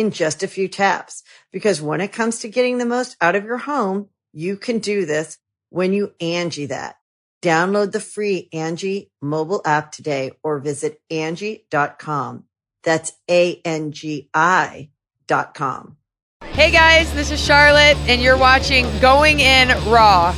in just a few taps. Because when it comes to getting the most out of your home, you can do this when you Angie that. Download the free Angie mobile app today or visit Angie.com. That's A-N-G-I dot com. Hey guys, this is Charlotte and you're watching Going In Raw.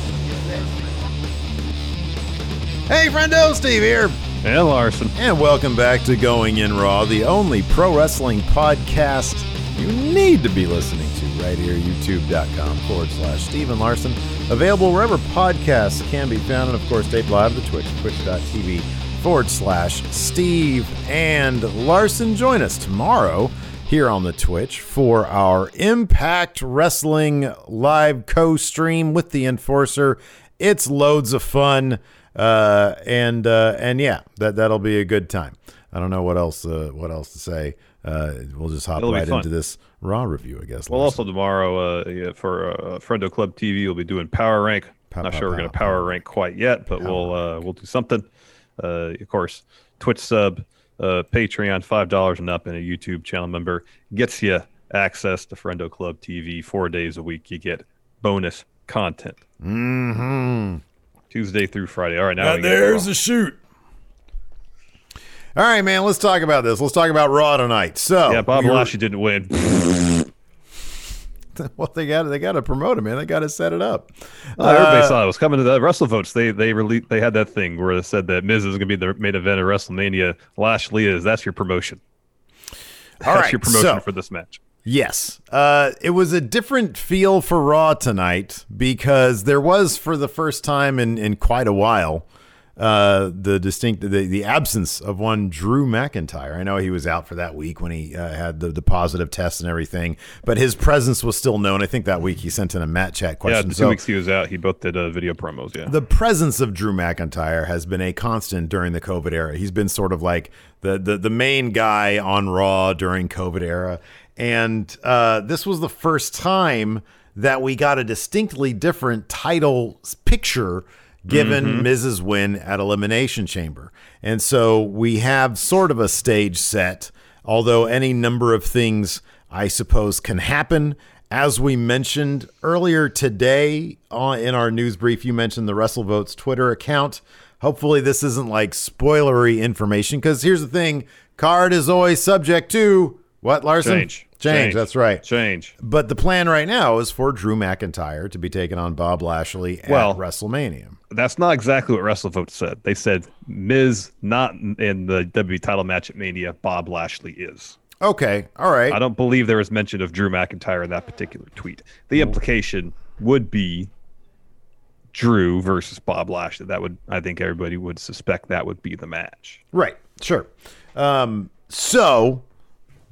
Hey, friendo, Steve here. And Larson. And welcome back to Going In Raw, the only pro wrestling podcast you need to be listening to right here, youtube.com forward slash Steven Larson. Available wherever podcasts can be found. And of course, tape live the Twitch, twitch.tv forward slash Steve and Larson. Join us tomorrow here on the Twitch for our Impact Wrestling live co stream with the Enforcer. It's loads of fun. Uh, and uh, and yeah, that that'll be a good time. I don't know what else uh, what else to say. Uh, we'll just hop It'll right into this Raw review, I guess. Well, Larson. also tomorrow uh, yeah, for uh, Friendo Club TV, we'll be doing Power Rank. Pow, Not pow, sure we're going to power pow. rank quite yet, but Power. we'll uh, we'll do something. Uh, of course, Twitch sub, uh, Patreon, five dollars and up, and a YouTube channel member gets you access to Friendo Club TV four days a week. You get bonus content Mhm. Tuesday through Friday. All right, now we there's Raw. a shoot. All right, man. Let's talk about this. Let's talk about Raw tonight. So yeah. Bob Lashley didn't win. Well, they got they got to promote him, man. They got to set it up. Everybody Uh, saw it. it was coming to the Wrestle Votes. They they released they had that thing where it said that Miz is going to be the main event of WrestleMania. Lashley is. That's your promotion. All That's right, your promotion so- for this match. Yes. Uh, it was a different feel for Raw tonight because there was, for the first time in, in quite a while, uh, the distinct the, the absence of one Drew McIntyre. I know he was out for that week when he uh, had the, the positive test and everything, but his presence was still known. I think that week he sent in a Matt chat Yeah, question. the two So- weeks he was out, he both did uh, video promos. Yeah, the presence of Drew McIntyre has been a constant during the COVID era. He's been sort of like the the, the main guy on Raw during COVID era, and uh, this was the first time that we got a distinctly different title picture given Miz's win at Elimination Chamber. And so we have sort of a stage set, although any number of things I suppose can happen. As we mentioned earlier today uh, in our news brief, you mentioned the WrestleVotes Twitter account. Hopefully, this isn't like spoilery information because here's the thing card is always subject to what, Larson? change, Change, that's right. Change. But the plan right now is for Drew McIntyre to be taking on Bob Lashley at Well- WrestleMania. That's not exactly what WrestleVotes said. They said Miz not in the WWE title match at Mania. Bob Lashley is. Okay, all right. I don't believe there was mention of Drew McIntyre in that particular tweet. The implication would be Drew versus Bob Lashley. That would, I think, everybody would suspect that would be the match. Right, sure. Um, so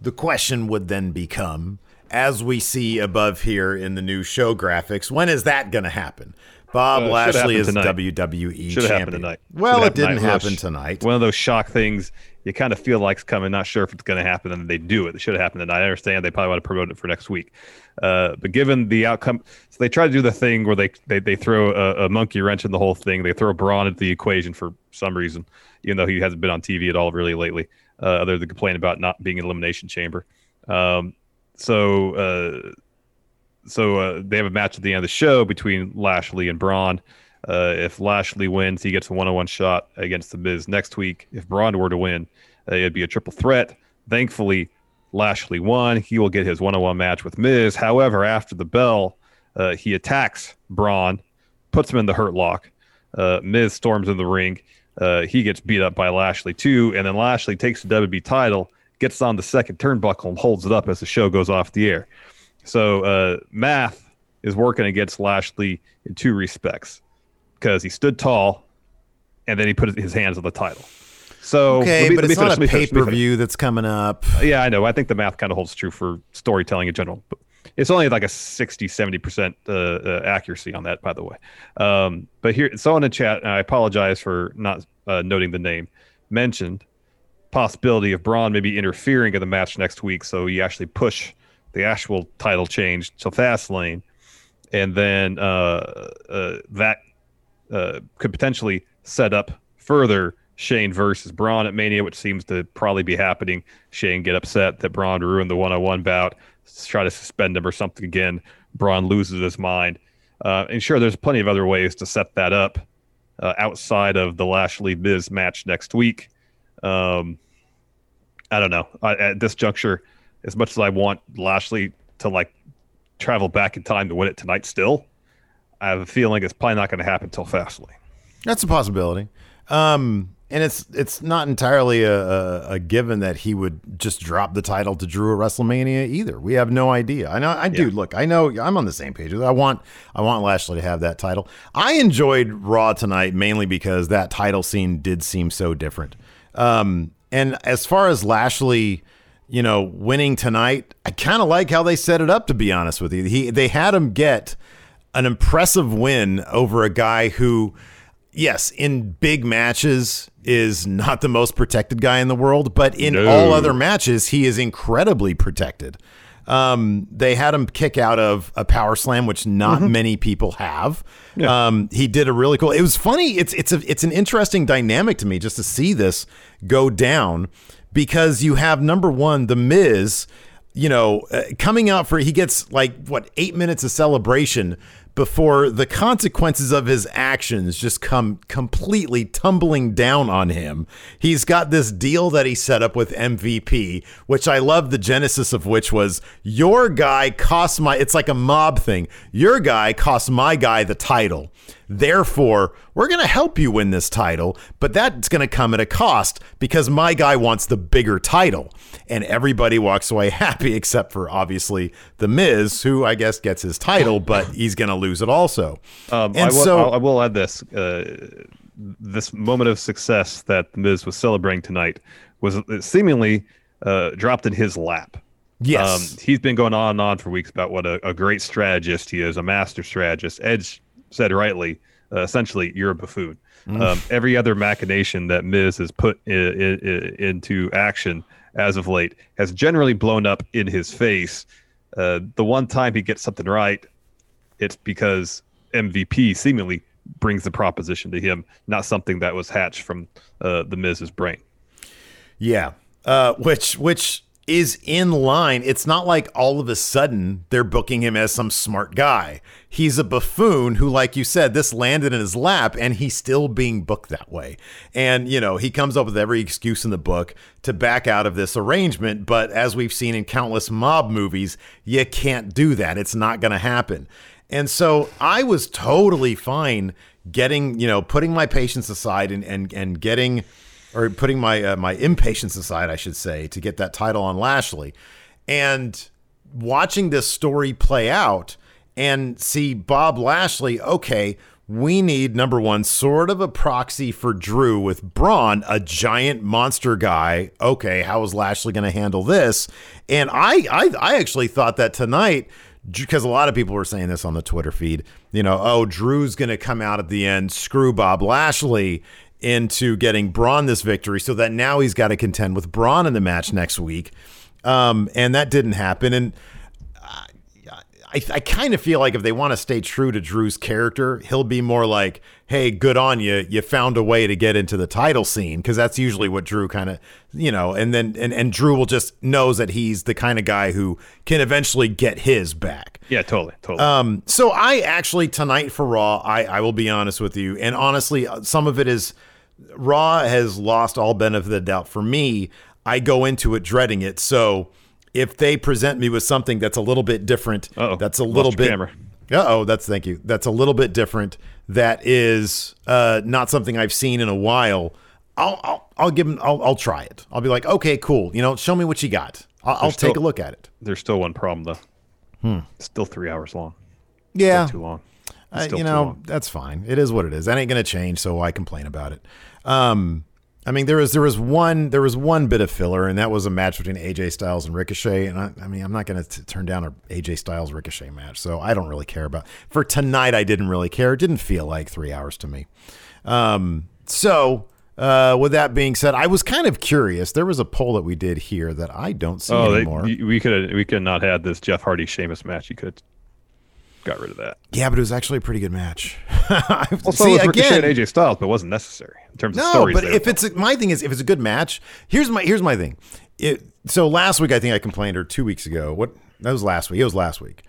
the question would then become, as we see above here in the new show graphics, when is that going to happen? Bob Uh, Lashley is tonight. WWE Should champion. tonight. Well, Should it didn't tonight. happen tonight. One of those shock things you kind of feel like's coming, not sure if it's going to happen, and they do it. It should have happened tonight. I understand they probably want to promote it for next week. Uh, but given the outcome, so they try to do the thing where they they, they throw a, a monkey wrench in the whole thing. They throw Braun into the equation for some reason, even though he hasn't been on TV at all really lately, uh, other than complain about not being in Elimination Chamber. Um, so uh, so uh, they have a match at the end of the show between Lashley and Braun. Uh, if Lashley wins, he gets a one-on-one shot against the Miz next week. If Braun were to win, uh, it'd be a triple threat. Thankfully, Lashley won. He will get his one-on-one match with Miz. However, after the bell, Uh, he attacks Braun, puts him in the hurt lock. Uh, Miz storms in the ring. Uh, he gets beat up by Lashley too, and then Lashley takes the WB title, gets on the second turnbuckle, and holds it up as the show goes off the air. So uh, math is working against Lashley in two respects because he stood tall, and then he put his hands on the title. So okay, me, but it's finish, not a pay per view that's coming up. Yeah, I know. I think the math kind of holds true for storytelling in general. But it's only like a 60, 70% uh, uh, accuracy on that, by the way. Um, but here, someone in chat, and I apologize for not uh, noting the name, mentioned possibility of Braun maybe interfering in the match next week. So you actually push the actual title change to Fastlane. And then uh, uh, that uh, could potentially set up further Shane versus Braun at Mania, which seems to probably be happening. Shane get upset that Braun ruined the one-on-one bout, try to suspend him or something again. Braun loses his mind. Uh, and sure, there's plenty of other ways to set that up uh, outside of the Lashley Miz match next week. Um, I don't know. I, at this juncture, as much as I want Lashley to like travel back in time to win it tonight, still, I have a feeling it's probably not going to happen until Fastlane. That's a possibility. Um, and it's it's not entirely a, a, a, given that he would just drop the title to Drew at WrestleMania either. We have no idea. I know I do. Yeah. Look, I know I'm on the same page. I want I want Lashley to have that title. I enjoyed Raw tonight mainly because that title scene did seem so different. Um, and as far as Lashley, you know, winning tonight, I kind of like how they set it up. To be honest with you, he they had him get an impressive win over a guy who yes, in big matches is not the most protected guy in the world, but in no. all other matches, he is incredibly protected. Um, they had him kick out of a power slam, which not mm-hmm. many people have. Yeah. Um, he did a really cool. It was funny. It's it's a it's an interesting dynamic to me just to see this go down because you have number one, the Miz, you know, uh, coming out for he gets like what eight minutes of celebration before the consequences of his actions just come completely tumbling down on him. He's got this deal that he set up with MVP, which I love the genesis of which was your guy cost my it's like a mob thing. Your guy cost my guy the title. Therefore, we're going to help you win this title, but that's going to come at a cost because my guy wants the bigger title. And everybody walks away happy except for obviously The Miz, who I guess gets his title, but he's going to lose it also. Um, and I will, so I will add this. Uh, this moment of success that The Miz was celebrating tonight was seemingly uh, dropped in his lap. Yes. Um, he's been going on and on for weeks about what a, a great strategist he is, a master strategist. Edge said rightly, uh, essentially, you're a buffoon. Mm. Um, every other machination that Miz has put I- I- into action as of late has generally blown up in his face. Uh, the one time he gets something right, it's because MVP seemingly brings the proposition to him, not something that was hatched from uh, the Miz's brain. Yeah, uh, which which is in line. It's not like all of a sudden they're booking him as some smart guy. He's a buffoon who, like you said, this landed in his lap and he's still being booked that way. And, you know, he comes up with every excuse in the book to back out of this arrangement. But as we've seen in countless mob movies, you can't do that. It's not going to happen. And so I was totally fine getting, you know, putting my patience aside and, and, and getting or putting my uh, my impatience aside, I should say, to get that title on Lashley, and watching this story play out and see Bob Lashley. Okay, we need number one, sort of a proxy for Drew with Braun, a giant monster guy. Okay, how is Lashley going to handle this? And I, I, I actually thought that tonight because a lot of people were saying this on the Twitter feed, you know, oh, Drew's going to come out at the end, screw Bob Lashley into getting Braun this victory so that now he's got to contend with Braun in the match next week. Um, and that didn't happen. And I, I kind of feel like if they want to stay true to Drew's character, he'll be more like, hey, good on you. You found a way to get into the title scene. Cause that's usually what Drew kind of, you know, and then, and, and Drew will just knows that he's the kind of guy who can eventually get his back. Yeah, totally. Totally. Um, so I actually, tonight for Raw, I, I will be honest with you. And honestly, uh, some of it is, Raw has lost all benefit of the doubt for me. I go into it dreading it. So if they present me with something that's a little bit different, Uh-oh. that's a little bit. Camera. Uh oh, that's thank you. That's a little bit different. That is uh, not something I've seen in a while. I'll I'll, I'll give him. I'll, I'll try it. I'll be like, okay, cool. You know, show me what you got. I'll, I'll still- take a look at it. There's still one problem though. It's still three hours long. Yeah, Too long. I- you know, that's fine. It is what it is. That ain't gonna change, so I complain about it? Um, I mean, there was there was one there was one bit of filler, and that was a match between AJ Styles and Ricochet. And I, I mean, I'm not gonna turn down a AJ Styles Ricochet match, so I don't really care about. For tonight, I didn't really care. It didn't feel like three hours to me. Um, so. Uh, with that being said, I was kind of curious. There was a poll that we did here that I don't see Oh, anymore. y- we could we could not had this Jeff Hardy Sheamus match. You could got rid of that. yeah, but it was actually a pretty good match. Also, see, with Ricochet again, and AJ Styles, but it wasn't necessary in terms of No, but if it's a, my thing is if it's a good match, here's my here's my thing. It, so last week I think I complained or two weeks ago. What that was last week. It was last week.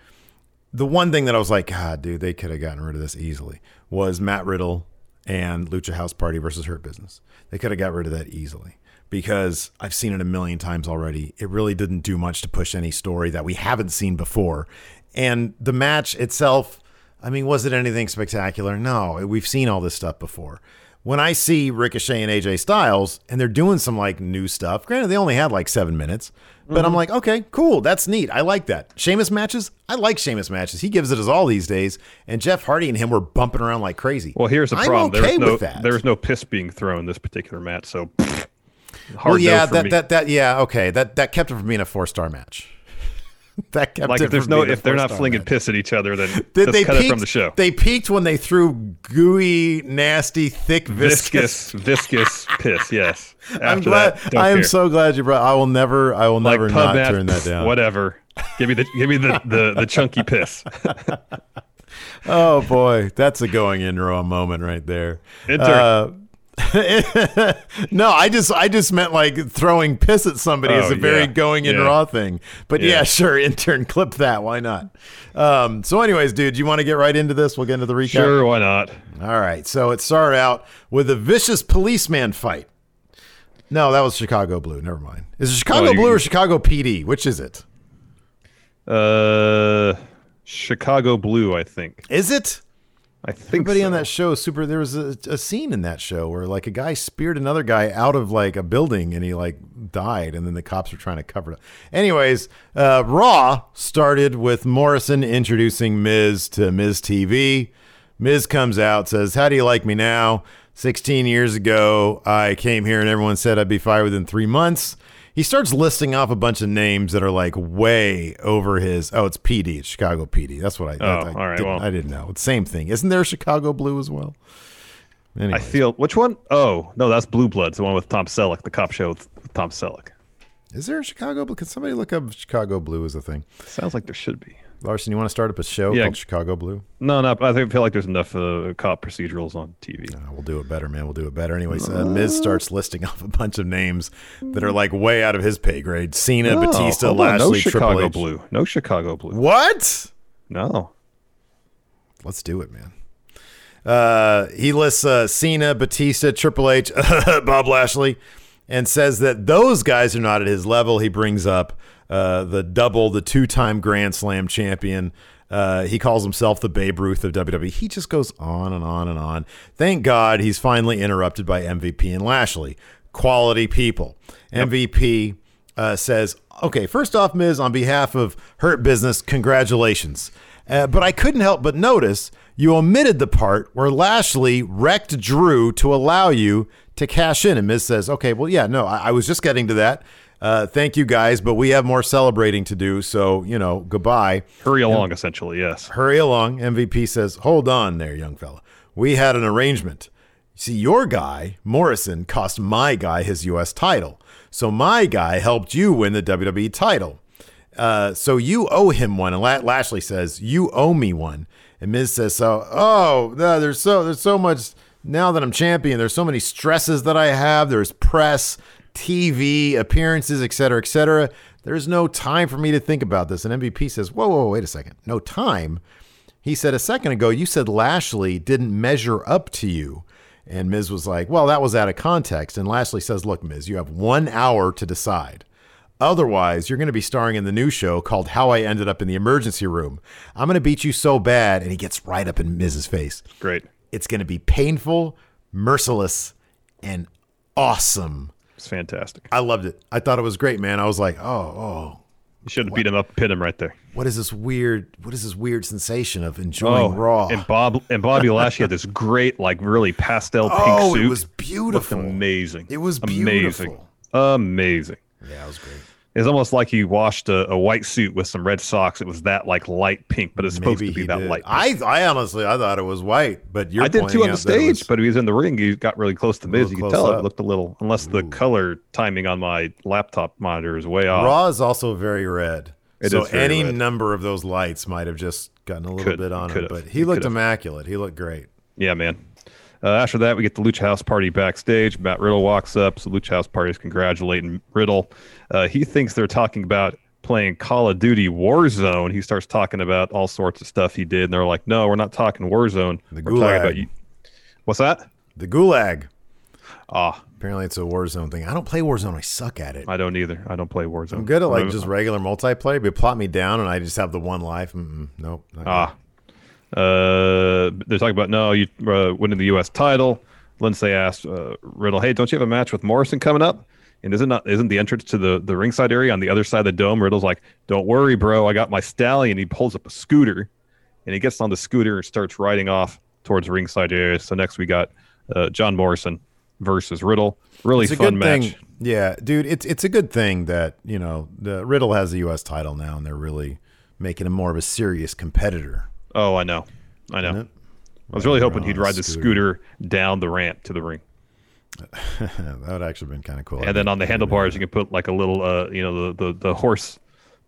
The one thing that I was like, God, dude, they could have gotten rid of this easily was Matt Riddle and Lucha House Party versus Hurt Business. They could have got rid of that easily because I've seen it a million times already. It really didn't do much to push any story that we haven't seen before. And the match itself, I mean, was it anything spectacular? No, we've seen all this stuff before. When I see Ricochet and AJ Styles and they're doing some like new stuff, granted, they only had like seven minutes, but I'm mhm. like, okay, cool. That's neat. I like that. Sheamus matches, I like Sheamus matches. He gives it his all these days. And Jeff Hardy and him were bumping around like crazy. well, here's the I'm problem. okay there was no with that. there was no piss being thrown this particular match. So hard well, yeah, no that, that, that, yeah, okay. That, that kept it from being a four star match. that kept like if there's no if they're not flinging match. piss at each other, then They, let's they cut peaked, it from the show. They peaked when they threw gooey, nasty, thick, viscous. viscous, viscous piss. Yes. After I'm glad. That, I am care. so glad you brought. I will never. I will like never not turn that down. Whatever. Give me the give me the the, the chunky piss. Oh boy, that's a going in raw moment right there. Enter. Uh, no, I just I just meant like throwing piss at somebody is Oh, a very yeah. going in Yeah. raw thing. But yeah. Yeah. sure, intern, clip that. Why not? Um, so, anyways, dude, you want to get right into this? We'll get into the recap. Sure, why not? All right. So it started out with a vicious policeman fight. No, that was Chicago Blue. Never mind. Is it Chicago Oh, Blue or Chicago PD? Which is it? Uh, Chicago Blue, I think. Is it? I think Everybody so. on that show, super. There was a, a scene in that show where like a guy speared another guy out of like a building and he like died, and then the cops were trying to cover it. up. Anyways, uh, Raw started with Morrison introducing Miz to Miz TV. Miz comes out, says, "How do you like me now?" 16 years ago, I came here and everyone said I'd be fired within three months. He starts listing off a bunch of names that are like way over his. Oh, it's PD. It's Chicago PD. That's what I. Oh, I, all right, Didn't, well. I didn't know. It's same thing. Isn't there a Chicago Blue as well? I feel which one? Oh no, that's Blue Bloods, the one with Tom Selleck, the cop show with with Tom Selleck. is there a Chicago Blue? Can somebody look up Chicago Blue as a thing? Sounds like there should be. Larson, you want to start up a show Yeah. called Chicago Blue? No, no, I think I feel like there's enough uh, cop procedurals on TV. Uh, we'll do it better, man. We'll do it better. Anyways, uh, Miz starts listing off a bunch of names that are like way out of his pay grade. Cena, No, Batista, on, Lashley, no Chicago Triple H. Blue, no Chicago Blue. What? No, Let's do it, man. Uh, he lists uh, Cena, Batista, Triple H, Bob Lashley, and says that those guys are not at his level. He brings up uh, the double, the two time Grand Slam champion. Uh, he calls himself the Babe Ruth of WWE. He just goes on and on and on. Thank God he's finally interrupted by MVP and Lashley. Quality people. MVP uh, says, okay, first off, Miz, on behalf of Hurt Business, congratulations. Uh, but I couldn't help but notice you omitted the part where Lashley wrecked Drew to allow you to cash in. And Miz says, okay, well, yeah, no, I, I was just getting to that. Uh, thank you guys, but we have more celebrating to do. So, you know, goodbye. hurry along. Essentially, yes. Hurry along. MVP says, Hold on there, young fella. We had an arrangement. See, your guy, Morrison, cost my guy his U.S. title. So my guy helped you win the WWE title. Uh, so you owe him one. And Lashley says, You owe me one. And Miz says, So, oh, there's so there's so much now that I'm champion, there's so many stresses that I have. There's press, TV, appearances, et cetera, et cetera. There's no time for me to think about this. And MVP says, Whoa, whoa, wait a second. No time. He said a second ago, you said Lashley didn't measure up to you. And Miz was like, well, that was out of context. And Lashley says, look, Miz, you have one hour to decide. Otherwise, you're going to be starring in the new show called How I Ended Up in the Emergency Room. I'm going to beat you so bad. And he gets right up in Miz's face. Great. It's going to be painful, merciless, and awesome. It's fantastic. I loved it. I thought it was great, man. I was like, oh, oh, You should have beat him up, pin him right there. what is this weird? What is this weird sensation of enjoying oh, Raw? Oh, And Bob and Bobby Lashley had this great, like really pastel pink oh, suit. it was Looked beautiful. amazing. It was amazing. Amazing. Yeah, it was great. It's almost like he washed a, a white suit with some red socks. It was that like light pink, but it's supposed Maybe to be that did. light. Pink. I, I honestly, I thought it was white, but you're I did too on the out that it stage, was- but he was in the ring. He got really close to little You could tell up. it looked a little, unless the color timing on my laptop monitor is way off. Raw is also very red. It so very any red. number of those lights might have just gotten a little Could- bit on him, but he looked immaculate. He looked great. Yeah, man. Uh, after that, we get the Lucha House Party backstage. Matt Riddle walks up. So Lucha House Party is congratulating Riddle. Uh, he thinks they're talking about playing Call of Duty Warzone. He starts talking about all sorts of stuff he did, and they're like, "No, we're not talking Warzone. The we're talking Gulag. about you." What's that? The Gulag. Ah, Apparently, it's a Warzone thing. I don't play Warzone. I suck at it. I don't either. I don't play Warzone. I'm good at like just regular multiplayer, but plot me down and I just have the one life. Mm-mm, nope. Ah. Uh, they're talking about no, you uh, winning the U.S. title. Lindsay asked uh, Riddle, "Hey, don't you have a match with Morrison coming up? And isn't not isn't the entrance to the the ringside area on the other side of the dome?" Riddle's like, "Don't worry, bro. I got my stallion." He pulls up a scooter, and he gets on the scooter and starts riding off towards ringside area. So next we got uh, John Morrison versus Riddle. Really it's fun match. thing. Yeah, dude, it's it's a good thing that you know the Riddle has the U.S. title now, and they're really making him more of a serious competitor. Oh, I know, I know. I was really hoping he'd ride the scooter down the ramp to the ring. that would actually been kind of cool. and then on the handlebars you can put like a little uh you know the the, the horse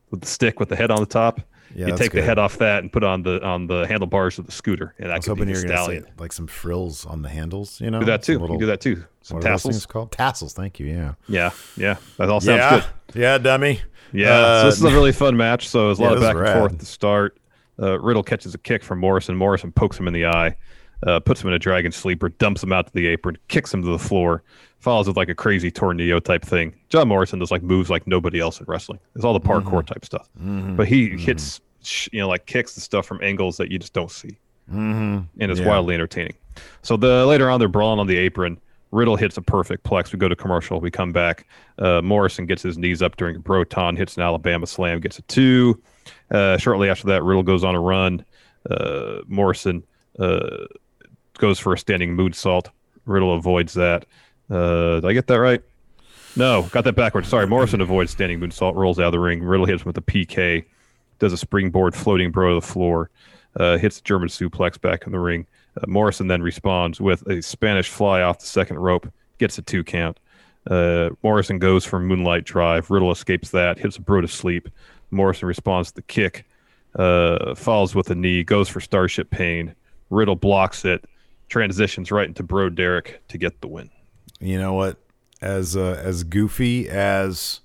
with the stick with the head on the top Yeah, you take the head off that and put on the on the handlebars of the scooter and that I was could hoping be you the were going to stallion say like some frills on the handles. You know, do that too you little- can do that too some What are those things tassels called? Tassels. Thank you. Yeah. yeah yeah that all sounds yeah. good Yeah, dummy. yeah Uh, so this is a really fun match so it was a yeah, lot of back and forth to start uh, riddle catches a kick from morrison morrison pokes him in the eye uh, puts him in a dragon sleeper dumps him out to the apron kicks him to the floor follows with like a crazy tornado type thing john morrison does like moves like nobody else in wrestling it's all the parkour Mm-hmm. type stuff but he hits you know like kicks the stuff from angles that you just don't see Mm-hmm. and it's Yeah. wildly entertaining. So the later on, they're brawling on the apron. Riddle hits a perfect plex. We go to commercial. We come back. Uh, Morrison gets his knees up during a Broton, hits an Alabama slam, gets a two. Uh, shortly after that, Riddle goes on a run. Uh, Morrison uh, goes for a standing moonsault. Riddle avoids that. Uh, did I get that right? No, got that backwards. Sorry, Morrison avoids standing moonsault, rolls out of the ring. Riddle hits him with a PK, does a springboard floating bro to the floor, uh, hits the German suplex back in the ring. Morrison then responds with a Spanish fly off the second rope, gets a two count. Uh, Morrison goes for Moonlight Drive. Riddle escapes that, hits a bro to sleep. Morrison responds to the kick, uh, falls with a knee, goes for Starship Pain. Riddle blocks it, transitions right into Bro Derek to get the win. You know what? As uh, as goofy as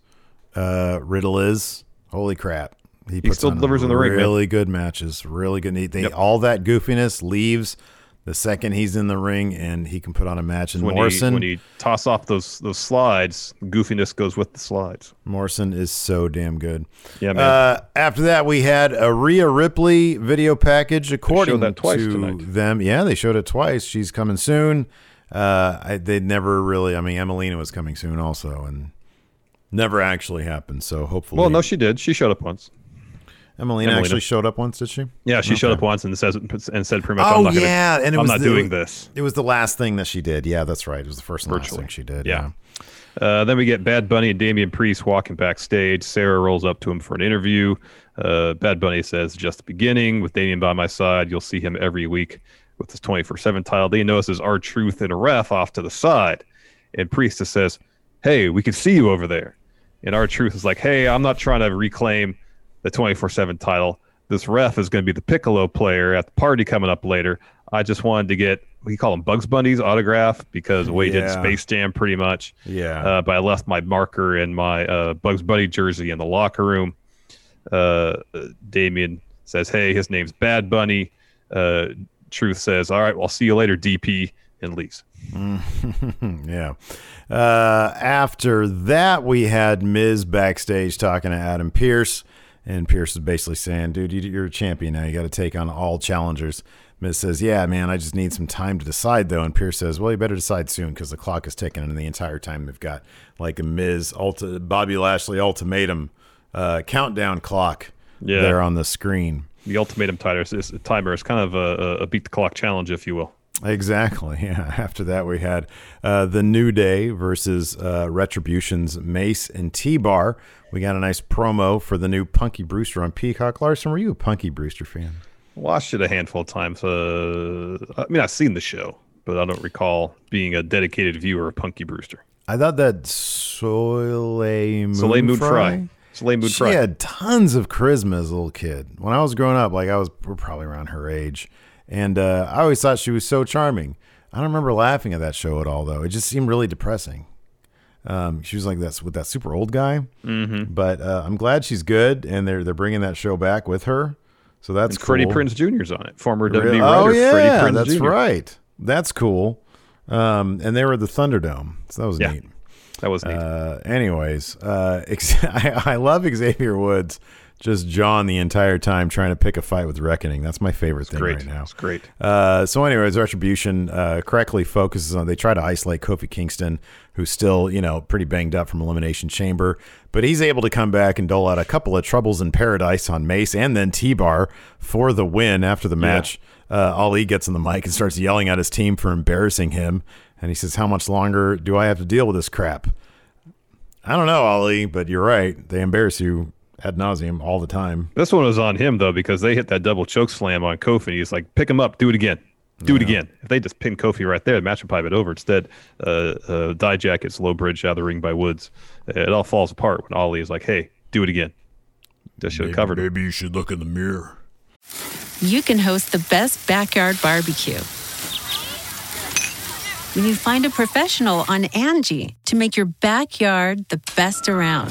uh, Riddle is, holy crap, he, puts still on delivers in the ring, man. Really good matches. Really good. They, Yep. All that goofiness leaves the second he's in the ring, and he can put on a match. And When Morrison, he, when he toss off those those slides, goofiness goes with the slides. Morrison is so damn good. Yeah, man. Uh, after that, we had a Rhea Ripley video package. According that twice to tonight. them, yeah, they showed it twice. She's coming soon. Uh, I, they never really. I mean, Emmalina was coming soon also, and never actually happened. So hopefully, well, no, she did. She showed up once. Emmalina, Emmalina. actually showed up once. Did she? Yeah, she showed up once and says and said pretty much, Oh "I'm not gonna, yeah, and it I'm was not the- doing this." It was the last thing that she did. Yeah, that's right. It was the first and last thing she did. Yeah. Uh, then we get Bad Bunny and Damian Priest walking backstage. Sarah rolls up to him for an interview. Uh, Bad Bunny says, "Just the beginning. With Damian by my side, you'll see him every week with his 24/7 title." Then he notices R-Truth and a ref off to the side, and Priest says, "Hey, we can see you over there." And R-Truth is like, "Hey, I'm not trying to reclaim the 24/7 title. This ref is going to be the Piccolo player at the party coming up later. I just wanted to get we call him Bugs Bunny's autograph because the way did Space Jam pretty much. Yeah. Uh, but I left my marker and my uh, Bugs Bunny jersey in the locker room. Uh, Damian says, "Hey, his name's Bad Bunny." Uh, Truth says, "All right, well, I'll see you later, DP." and leaves. yeah. Uh, after that, we had Miz backstage talking to Adam Pearce, and Pearce is basically saying, "Dude, you, you're a champion now. You got to take on all challengers." Miz says, "Yeah, man, I just need some time to decide, though." And Pearce says, "Well, you better decide soon because the clock is ticking, and the entire time they've got like a Miz, ulti- Bobby Lashley ultimatum uh, countdown clock Yeah. there on the screen." The ultimatum timer is, timer is kind of a, a beat the clock challenge, if you will. Exactly. Yeah. After that, we had uh, the New Day versus uh, Retribution's Mace and T Bar. We got a nice promo for the new Punky Brewster on Peacock. Larson, were you a Punky Brewster fan? Watched it a handful of times. Uh, I mean, I've seen the show, but I don't recall being a dedicated viewer of Punky Brewster. I thought that Soleil Moon, Soleil Moon Frye, Frye. Soleil Moon she Frye. had tons of charisma as a little kid. When I was growing up, like I was we're probably around her age, and uh, I always thought she was so charming. I don't remember laughing at that show at all, though. It just seemed really depressing. Um, she was like that with that super old guy, mm-hmm. but uh, I'm glad she's good, and they're they're bringing that show back with her. So that's And Freddie cool. Prinze Jr.'s on it. Former Really? WWE writer Oh yeah, Freddie Prinze that's Jr. right. That's cool. Um, and they were at the Thunderdome, so that was Yeah. neat. That was neat. Uh, anyways, uh, I, I love Xavier Woods just jawing the entire time trying to pick a fight with Reckoning. That's my favorite thing great. right now. It's great. Uh, so, anyways, Retribution uh, correctly focuses on. They try to isolate Kofi Kingston, who's still, you know, pretty banged up from Elimination Chamber, but he's able to come back and dole out a couple of troubles in paradise on Mace and then T Bar for the win. After the match, uh, Ali gets on the mic and starts yelling at his team for embarrassing him, and he says, "How much longer do I have to deal with this crap?" I don't know, Ali, but you're right. They embarrass you ad nauseum all the time. This one was on him though because they hit that double choke slam on Kofi. He's like, pick him up, do it again, do it again. If they just pin Kofi right there, the match would probably been over. Instead, uh, uh, Dijak gets low bridge out of the ring by Woods. It all falls apart when Ali is like, hey, do it again. Just should have covered. Maybe you should look in the mirror. you can host the best backyard barbecue. When you find a professional on Angie to make your backyard the best around.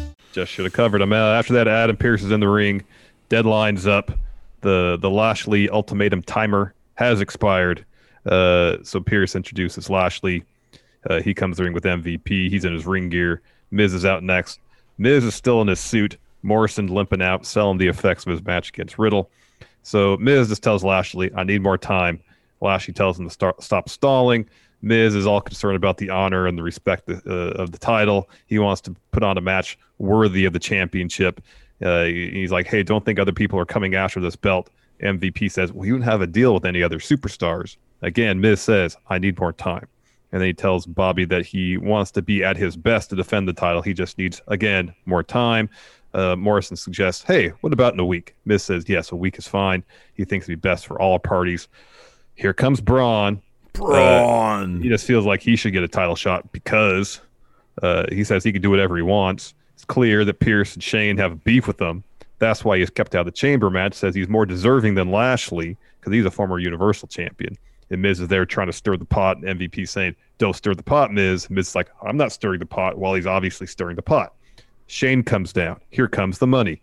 Just should have covered him. Uh, after that, Adam Pearce is in the ring. Deadline's up. The the Lashley ultimatum timer has expired. Uh, so Pearce introduces Lashley. Uh, he comes ring with MVP. He's in his ring gear. Miz is out next. Miz is still in his suit. Morrison limping out, selling the effects of his match against Riddle. So Miz just tells Lashley, "I need more time." Lashley tells him to start, stop stalling. Miz is all concerned about the honor and the respect uh, of the title. He wants to put on a match worthy of the championship. Uh, he's like, "Hey, don't think other people are coming after this belt. MVP says, Well, you don't have a deal with any other superstars. Again, Miz says, I need more time. And then he tells Bobby that he wants to be at his best to defend the title. He just needs, again, more time. Uh, Morrison suggests, Hey, what about in a week? Miz says, Yes, a week is fine. He thinks it'd be best for all parties. Here comes Braun. Braun. He just feels like he should get a title shot because uh, he says he can do whatever he wants. It's clear that Pearce and Shane have a beef with him. That's why he's kept out of the chamber match. Says he's more deserving than Lashley because he's a former Universal champion. And Miz is there trying to stir the pot. And MVP saying, "Don't stir the pot, Miz." Miz is like, "I'm not stirring the pot." While he's obviously stirring the pot. Shane comes down. Here comes the money.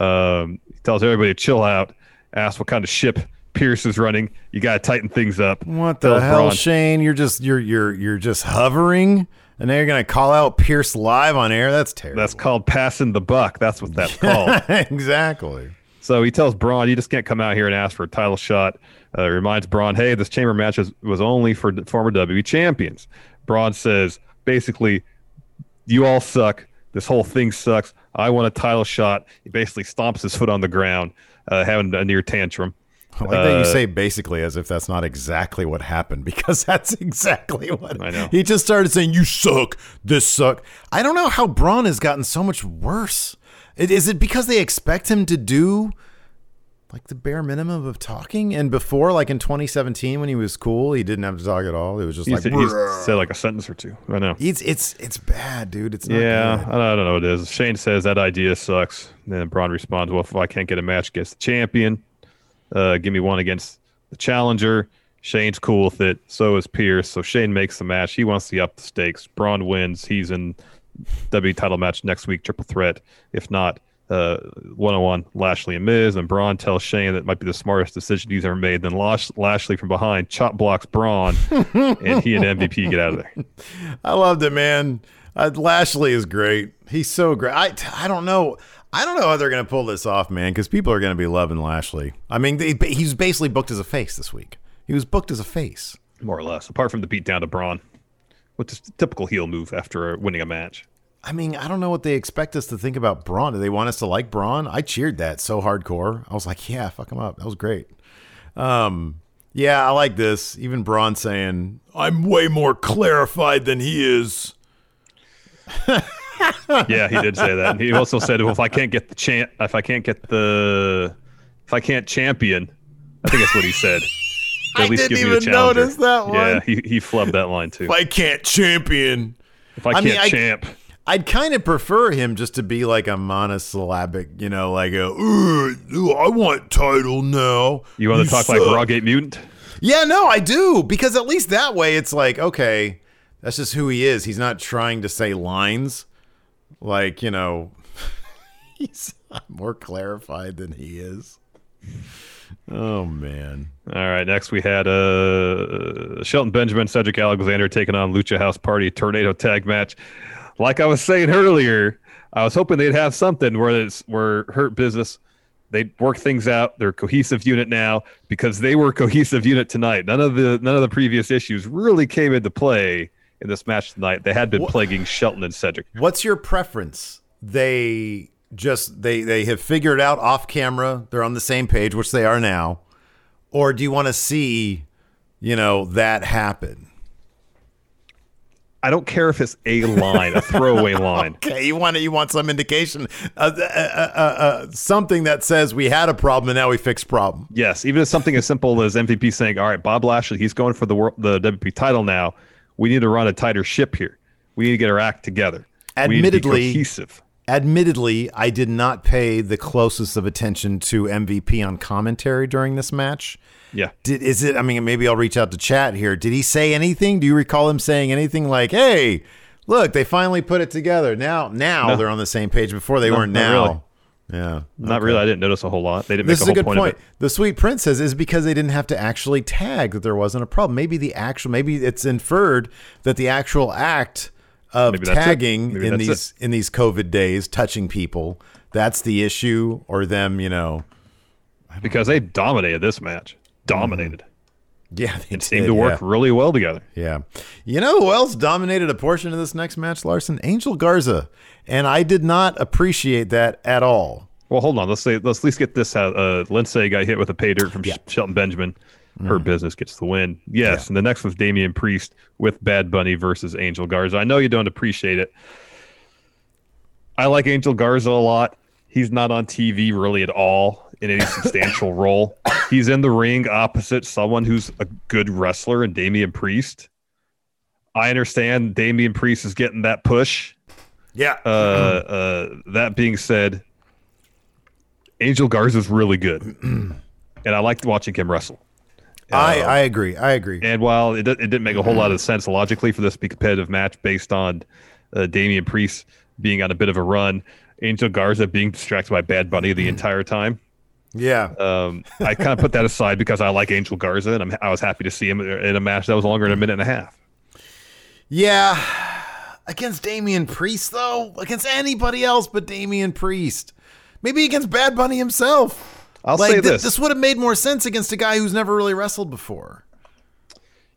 Um, he tells everybody to chill out. Asks what kind of ship Pearce is running. You got to tighten things up. What the hell, Braun, Shane? You're just you're you're you're just hovering, and now you're gonna call out Pearce live on air. That's terrible. That's called passing the buck. That's what that's called. exactly. So he tells Braun, you just can't come out here and ask for a title shot. Uh, reminds Braun, hey, this chamber match is, was only for former WWE champions. Braun says, basically, you all suck. This whole thing sucks. I want a title shot. He basically stomps his foot on the ground, uh, having a near tantrum. I like that you Uh, say basically as if that's not exactly what happened because that's exactly what I know. He just started saying, "You suck. This suck." I don't know how Braun has gotten so much worse. Is it because they expect him to do like the bare minimum of talking? And before, like in 2017, when he was cool, he didn't have to talk at all. It was just He like, he said like a sentence or two. I know. it's it's it's bad, dude. It's not Yeah. I don't, know what it is. Shane says that idea sucks. then Braun responds, "Well, if I can't get a match against the champion, uh, give me one against the challenger." Shane's cool with it. So is Pearce. So Shane makes the match. He wants to up the stakes. Braun wins. He's in W title match next week, triple threat. If not, uh, one-on-one Lashley and Miz. And Braun tells Shane that might be the smartest decision he's ever made. Then Lash- Lashley from behind chop blocks Braun, and he and MVP get out of there. I loved it, man. Uh, Lashley is great. He's so great. I, I don't know. I don't know how they're going to pull this off, man, because people are going to be loving Lashley. I mean, they, he's basically booked as a face this week. He was booked as a face. more or less. Apart from the beat down to Braun, which is a typical heel move after winning a match. I mean, I don't know what they expect us to think about Braun. Do they want us to like Braun? I cheered that so hardcore. I was like, yeah, fuck him up. That was great. Um, yeah, I like this. Even Braun saying, I'm way more clarified than he is. Yeah, he did say that. He also said, "Well, if I can't get the champ, if I can't get the, if I can't champion, I think that's what he said. I At least didn't give me the even challenger." notice that one. Yeah, he he flubbed that line too. If I can't champion. If I I can't mean, I- champ, I'd kind of prefer him just to be like a monosyllabic, you know, like a, "Ugh, I want title now. you want to talk like. Rawgate Mutant? Yeah, no, I do. Because at least that way it's like, okay, that's just who he is. He's not trying to say lines. Like, you know, he's more clarified than he is. Oh, man. All right, next we had uh, Shelton Benjamin, Cedric Alexander taking on Lucha House Party Tornado Tag Match. Like I was saying earlier, I was hoping they'd have something where it's where Hurt Business they'd work things out. They're a cohesive unit now because they were a cohesive unit tonight. None of the none of the previous issues really came into play in this match tonight. They had been Wha- plaguing Shelton and Cedric. What's your preference? They just they they have figured out off camera, they're on the same page, which they are now. Or do you want to see, you know, that happen? I don't care if it's a line, a throwaway line. Okay, you want you want some indication, uh, uh, uh, uh, uh, something that says we had a problem and now we fixed problem. Yes, even if something as simple as MVP saying, "All right, Bob Lashley, he's going for the world, the WP title now. We need to run a tighter ship here. We need to get our act together. we need to be Admittedly- cohesive." Admittedly, I did not pay the closest of attention to MVP on commentary during this match. Yeah, Did is it? I mean, maybe I'll reach out to chat here. Did he say anything? Do you recall him saying anything like, "Hey, look, they finally put it together. Now, now No. they're on the same page. Before they No, weren't. Now, really. Yeah, not okay. really. I didn't notice a whole lot. They didn't This make is a a good point, point. of it. The sweet prince says is because they didn't have to actually tag that there wasn't a problem. Maybe the actual, maybe it's inferred that the actual act of Maybe tagging in these in these COVID days, touching people, that's the issue, or them, you know, because they dominated this match. Dominated. Yeah, they It seemed to work yeah. really well together. Yeah. You know who else dominated a portion of this next match, Larson? Angel Garza. And I did not appreciate that at all. Well, hold on. Let's say let's at least get this out. Uh, Lindsay got hit with a pay dirt from Yeah. Shelton Benjamin. Hurt Business gets the win. Yes, and the next was Damian Priest with Bad Bunny versus Angel Garza. I know you don't appreciate it. I like Angel Garza a lot. He's not on TV really at all in any substantial role. He's in the ring opposite someone who's a good wrestler and Damian Priest. I understand Damian Priest is getting that push. Yeah. Uh, uh, that being said, Angel Garza is really good, and I liked watching him wrestle. I, I agree. I agree. And while it, it didn't make a whole lot of sense logically for this to be competitive match based on uh, Damian Priest being on a bit of a run, Angel Garza being distracted by Bad Bunny the entire time, yeah. um, I kind of put that aside because I like Angel Garza, and I'm, I was happy to see him in a match that was longer than a minute and a half. Yeah. Against Damian Priest, though, against anybody else but Damian Priest. Maybe against Bad Bunny himself. I'll like, say thi- this. This would have made more sense against a guy who's never really wrestled before.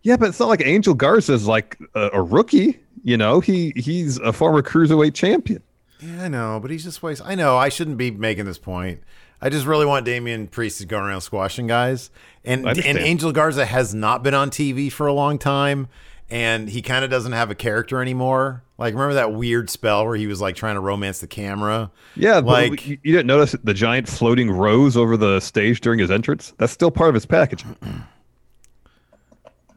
Yeah, but it's not like Angel Garza is like a, a rookie. You know, he he's a former cruiserweight champion. Yeah, I know, but he's just waste. I know I shouldn't be making this point. I just really want Damian Priest to go around squashing guys, and and. Angel Garza has not been on TV for a long time, and he kind of doesn't have a character anymore. Like remember that weird spell where he was like trying to romance the camera? Yeah, like you, you didn't notice the giant floating rose over the stage during his entrance? That's still part of his package.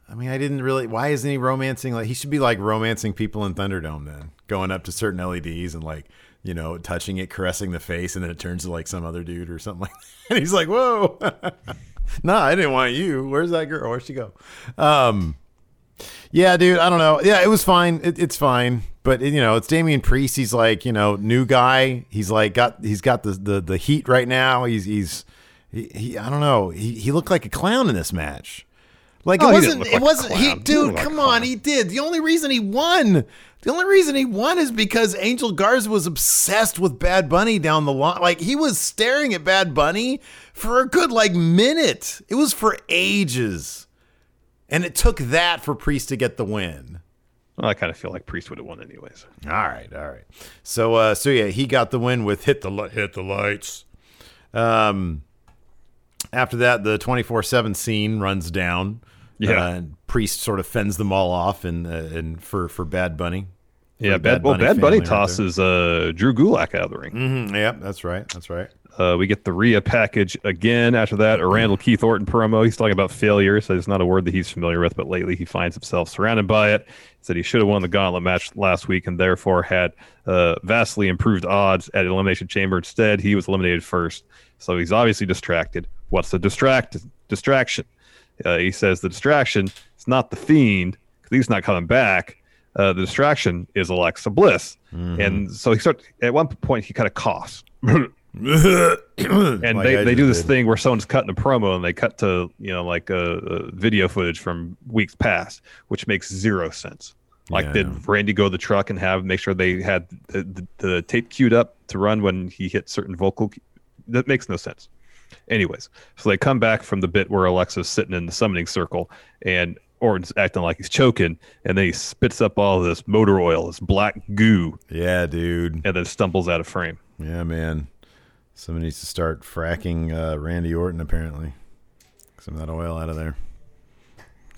I mean, I didn't really. Why isn't he romancing? Like he should be like romancing people in Thunderdome then, going up to certain LEDs and like you know touching it, caressing the face, and then it turns to like some other dude or something like. That. And he's like, "Whoa, nah, I didn't want you. Where's that girl? Where'd she go?" Um, yeah, dude, I don't know. Yeah, it was fine. It, it's fine, but you know, it's Damian Priest. He's like you know new guy. He's like got he's got the the, the heat right now. He's he's he, he I don't know. He he looked like a clown in this match. Like Oh, it wasn't. It like wasn't. He. He dude, like come on. He did. The only reason he won. The only reason he won is because Angel Garza was obsessed with Bad Bunny down the line. Like he was staring at Bad Bunny for a good like minute. It was for ages, and it took that for Priest to get the win. Well, I kind of feel like Priest would have won anyways. All right, all right. So, uh, so yeah, he got the win with hit the li- hit the lights. Um, after that, the twenty four seven scene runs down. Yeah. uh, and Priest sort of fends them all off, and uh, and for for Bad Bunny. Yeah, the Bad, well, Bad Bunny right tosses uh, Drew Gulak out of the ring. Mhm, Yep, that's right. That's right. Uh, we get the Rhea package again. After that, a Randall Keith Orton promo. He's talking about failure, so it's not a word that he's familiar with, but lately he finds himself surrounded by it. He said he should have won the gauntlet match last week and therefore had uh, vastly improved odds at Elimination Chamber. Instead, he was eliminated first. So he's obviously distracted. What's the distract distraction? Uh, he says the distraction is not the fiend because he's not coming back. Uh, the distraction is Alexa Bliss. And so he starts. at one point he kind of coughs. and Like they, they do this did. thing where someone's cutting a promo and they cut to you know like uh, uh, video footage from weeks past which makes zero sense like Yeah. did randy go to the truck and have make sure they had the, the, the tape queued up to run when he hit certain vocal that makes no sense anyways so they come back from the bit where alexa's sitting in the summoning circle and Orton's acting like he's choking, and then he spits up all this motor oil, this black goo, Yeah, dude. and then stumbles out of frame. Yeah, man. Somebody needs to start fracking uh, Randy Orton. Apparently, some of that oil out of there.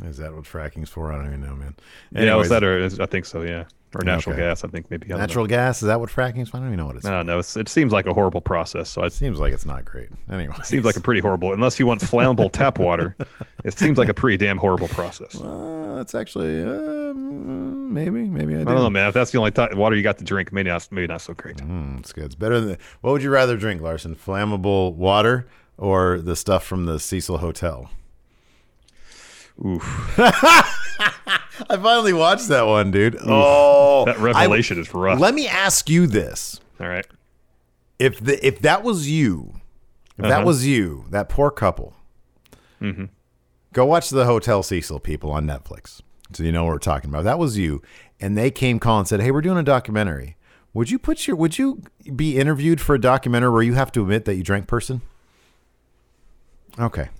Is that what fracking's for? I don't even know, man. yeah, was that or I think so, yeah, or natural Okay. gas. I think maybe I don't know. natural gas? Is that what fracking is? I don't even know what it's. I don't know. It's, it seems like a horrible process. So it Seems like it's not great. Anyway, it seems like a pretty horrible. Unless you want flammable tap water, it seems like a pretty damn horrible process. I Uh, that's actually um, maybe maybe I, do. don't know, man. If that's the only ti water you got to drink, maybe not. Maybe not so great. Mm, it's good. It's better than. What would you rather drink, Larson? Flammable water or the stuff from the Cecil Hotel? Oof, I finally watched that one, dude. Oh, that revelation is rough. Let me ask you this: All right. if the if that was you, if that Uh-huh. was you, that poor couple, Mm-hmm. go watch the Hotel Cecil people on Netflix, so you know what we're talking about. That was you, and they came calling and said, "Hey, we're doing a documentary." Would you put your Would you be interviewed for a documentary where you have to admit that you drank person? Okay,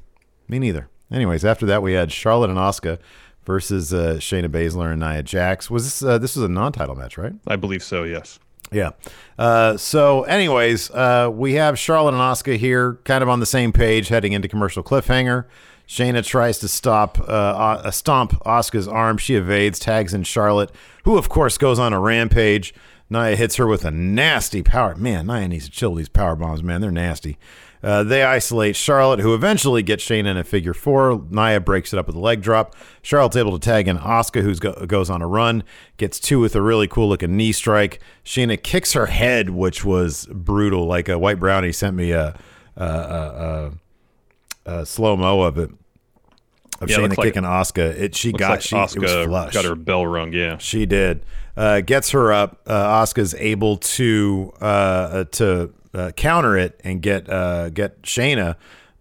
me neither. Anyways, after that we had Charlotte and Asuka versus uh, Shayna Baszler and Nia Jax. Was this uh, this was a non-title match, right? I believe so. Yes. Yeah. Uh, so, anyways, uh, we have Charlotte and Asuka here, kind of on the same page, heading into commercial cliffhanger. Shayna tries to stop, uh, uh, stomp Asuka's arm. She evades, tags in Charlotte, who of course goes on a rampage. Nia hits her with a nasty power. Man, Nia needs to chill these power bombs, man. They're nasty. Uh, they isolate Charlotte, who eventually gets Shayna in a figure four. Nia breaks it up with a leg drop. Charlotte's able to tag in Asuka, who go- goes on a run, gets two with a really cool looking knee strike. Shayna kicks her head, which was brutal. Like a white brownie sent me a, a, a, a, a slow mo of it of Yeah, Shayna looks like- kicking Asuka. It she got like she it was flush. got her bell rung. Yeah. She did. Uh, gets her up. Uh, Asuka's able to uh, uh, to uh, counter it and get uh, get Shayna,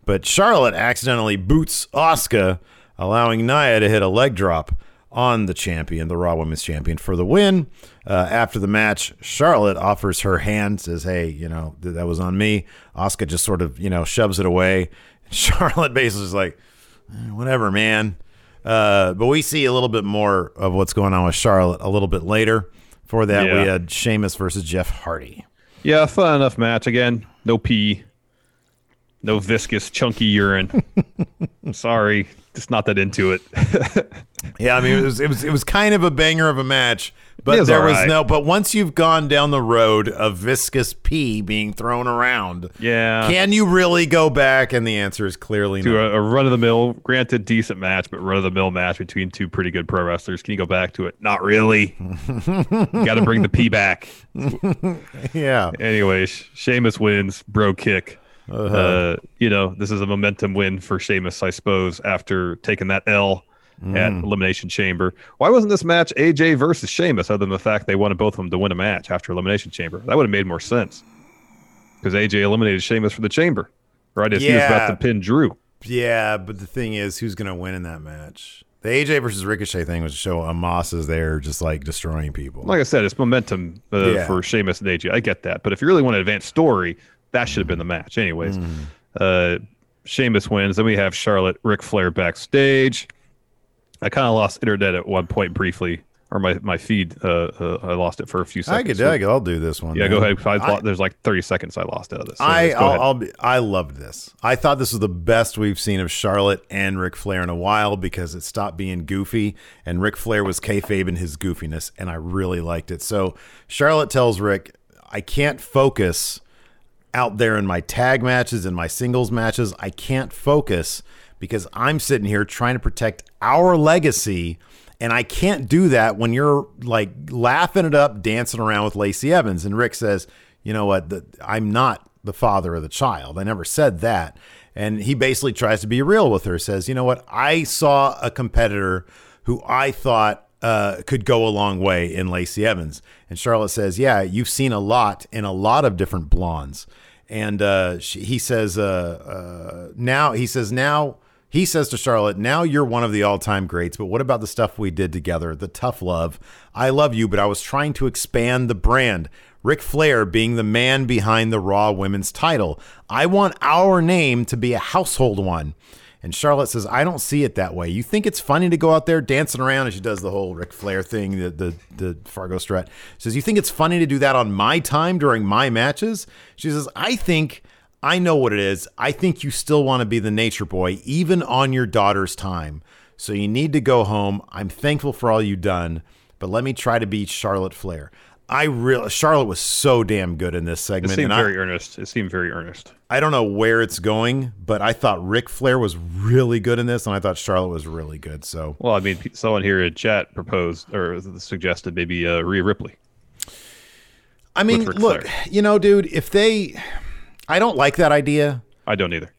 but Charlotte accidentally boots Asuka, allowing Nia to hit a leg drop on the champion, the Raw Women's Champion, for the win. Uh, after the match, Charlotte offers her hand, says, "Hey, you know th- that was on me." Asuka just sort of you know shoves it away. Charlotte basically is like, "Eh, "Whatever, man." Uh, but we see a little bit more of what's going on with Charlotte a little bit later. For that, we had Sheamus versus Jeff Hardy. Yeah, fun enough match. Again, no pee, no viscous, chunky urine. I'm sorry, just not that into it. Yeah, I mean it was it was it was kind of a banger of a match, but was there was alright. no. But once you've gone down the road of viscous pee being thrown around, yeah. can you really go back? And the answer is clearly to no. a, a run of the mill, granted decent match, but run of the mill match between two pretty good pro wrestlers. Can you go back to it? Not really. Got to bring the P back. yeah, Anyways, Sheamus wins, bro kick. Uh-huh. uh you know, this is a momentum win for Sheamus, I suppose, after taking that L at Mm. Elimination Chamber. Why wasn't this match AJ versus Sheamus, other than the fact they wanted both of them to win a match after Elimination Chamber? That would have made more sense. Because AJ eliminated Sheamus for the Chamber. Right as he was about to pin Drew. yeah. But the thing is, who's going to win in that match? The AJ versus Ricochet thing was to show Omos is there, just like destroying people. Like I said, it's momentum uh, Yeah. for Sheamus and AJ. I get that. But if you really want to advance story, that should have been the match. Anyways, Mm. uh, Sheamus wins. Then we have Charlotte, Ric Flair backstage. I kind of lost internet at one point briefly, or my, my feed, uh, uh, I lost it for a few seconds. I could, I could, I'll do this one. yeah, man. go ahead. I, I- there's like 30 seconds I lost out of this. So I I'll. I'll be, I loved this. I thought this was the best we've seen of Charlotte and Ric Flair in a while because it stopped being goofy and Ric Flair was kayfabe in his goofiness, and I really liked it. So Charlotte tells Ric, "I can't focus out there in my tag matches and my singles matches. I can't focus because I'm sitting here trying to protect our legacy." And I can't do that when you're like laughing it up, dancing around with Lacey Evans. And Ric says, you know what? The, I'm not the father of the child. I never said that. And he basically tries to be real with her, says, you know what? I saw a competitor who I thought uh, could go a long way in Lacey Evans. And Charlotte says, yeah, you've seen a lot in a lot of different blondes. And uh, she, he says, uh, uh, now, he says, now, he says to Charlotte, Now you're one of the all time greats, but what about the stuff we did together? The tough love. I love you, but I was trying to expand the brand. Ric Flair being the man behind the Raw Women's title. I want our name to be a household one. And Charlotte says, I don't see it that way. You think it's funny to go out there dancing around and she does the whole Ric Flair thing, the the, the Fargo strut. She says, You think it's funny to do that on my time during my matches? She says, I think I know what it is. I think you still want to be the nature boy, even on your daughter's time. So you need to go home. I'm thankful for all you've done, but let me try to be Charlotte Flair. I real Charlotte was so damn good in this segment. it seemed very I, earnest. It seemed very earnest. I don't know where it's going, but I thought Ric Flair was really good in this, and I thought Charlotte was really good. So Well, I mean, someone here in chat proposed or suggested maybe uh, Rhea Ripley. I mean, look, Flair. you know, dude, if they, I don't like that idea I don't either.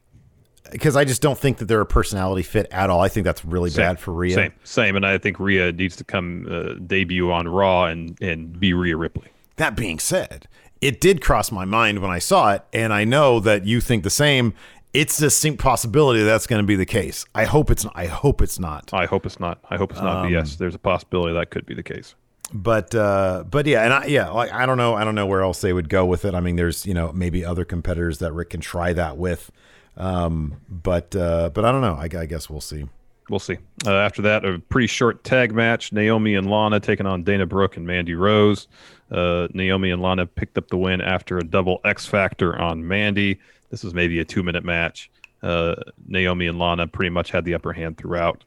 because I just don't think that they're a personality fit at all. I think that's really Same. bad for Rhea. Same, same, and I think Rhea needs to come uh, debut on Raw and and be Rhea Ripley. That being said, it did cross my mind when I saw it, and I know that you think the same. It's a distinct possibility that that's going to be the case. I hope it's. I hope it's not. I hope it's not. I hope it's not. but Um, yes, there's a possibility that could be the case. But uh, but yeah, and I, yeah, like I don't know. I don't know where else they would go with it. I mean, there's you know maybe other competitors that Ric can try that with. Um, but uh, but I don't know. I, I guess we'll see. We'll see. Uh, after that, a pretty short tag match: Naomi and Lana taking on Dana Brooke and Mandy Rose. Uh, Naomi and Lana picked up the win after a double X Factor on Mandy. This was maybe a two-minute match. Uh, Naomi and Lana pretty much had the upper hand throughout.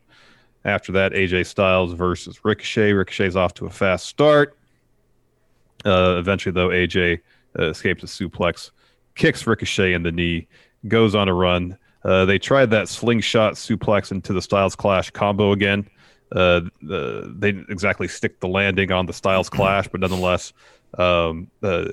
After that, AJ Styles versus Ricochet. Ricochet's off to a fast start. Uh, eventually, though, AJ uh, escapes a suplex, kicks Ricochet in the knee, goes on a run. Uh, they tried that slingshot suplex into the Styles Clash combo again. Uh, the, they didn't exactly stick the landing on the Styles Clash, but nonetheless, um, uh,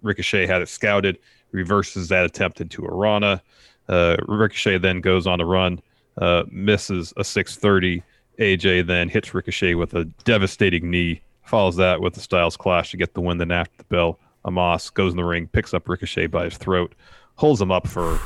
Ricochet had it scouted, reverses that attempt into a Rana. Uh, Ricochet then goes on a run, uh, misses a 630. AJ then hits Ricochet with a devastating knee, follows that with the Styles Clash to get the win. Then after the bell, Omos goes in the ring, picks up Ricochet by his throat, holds him up for,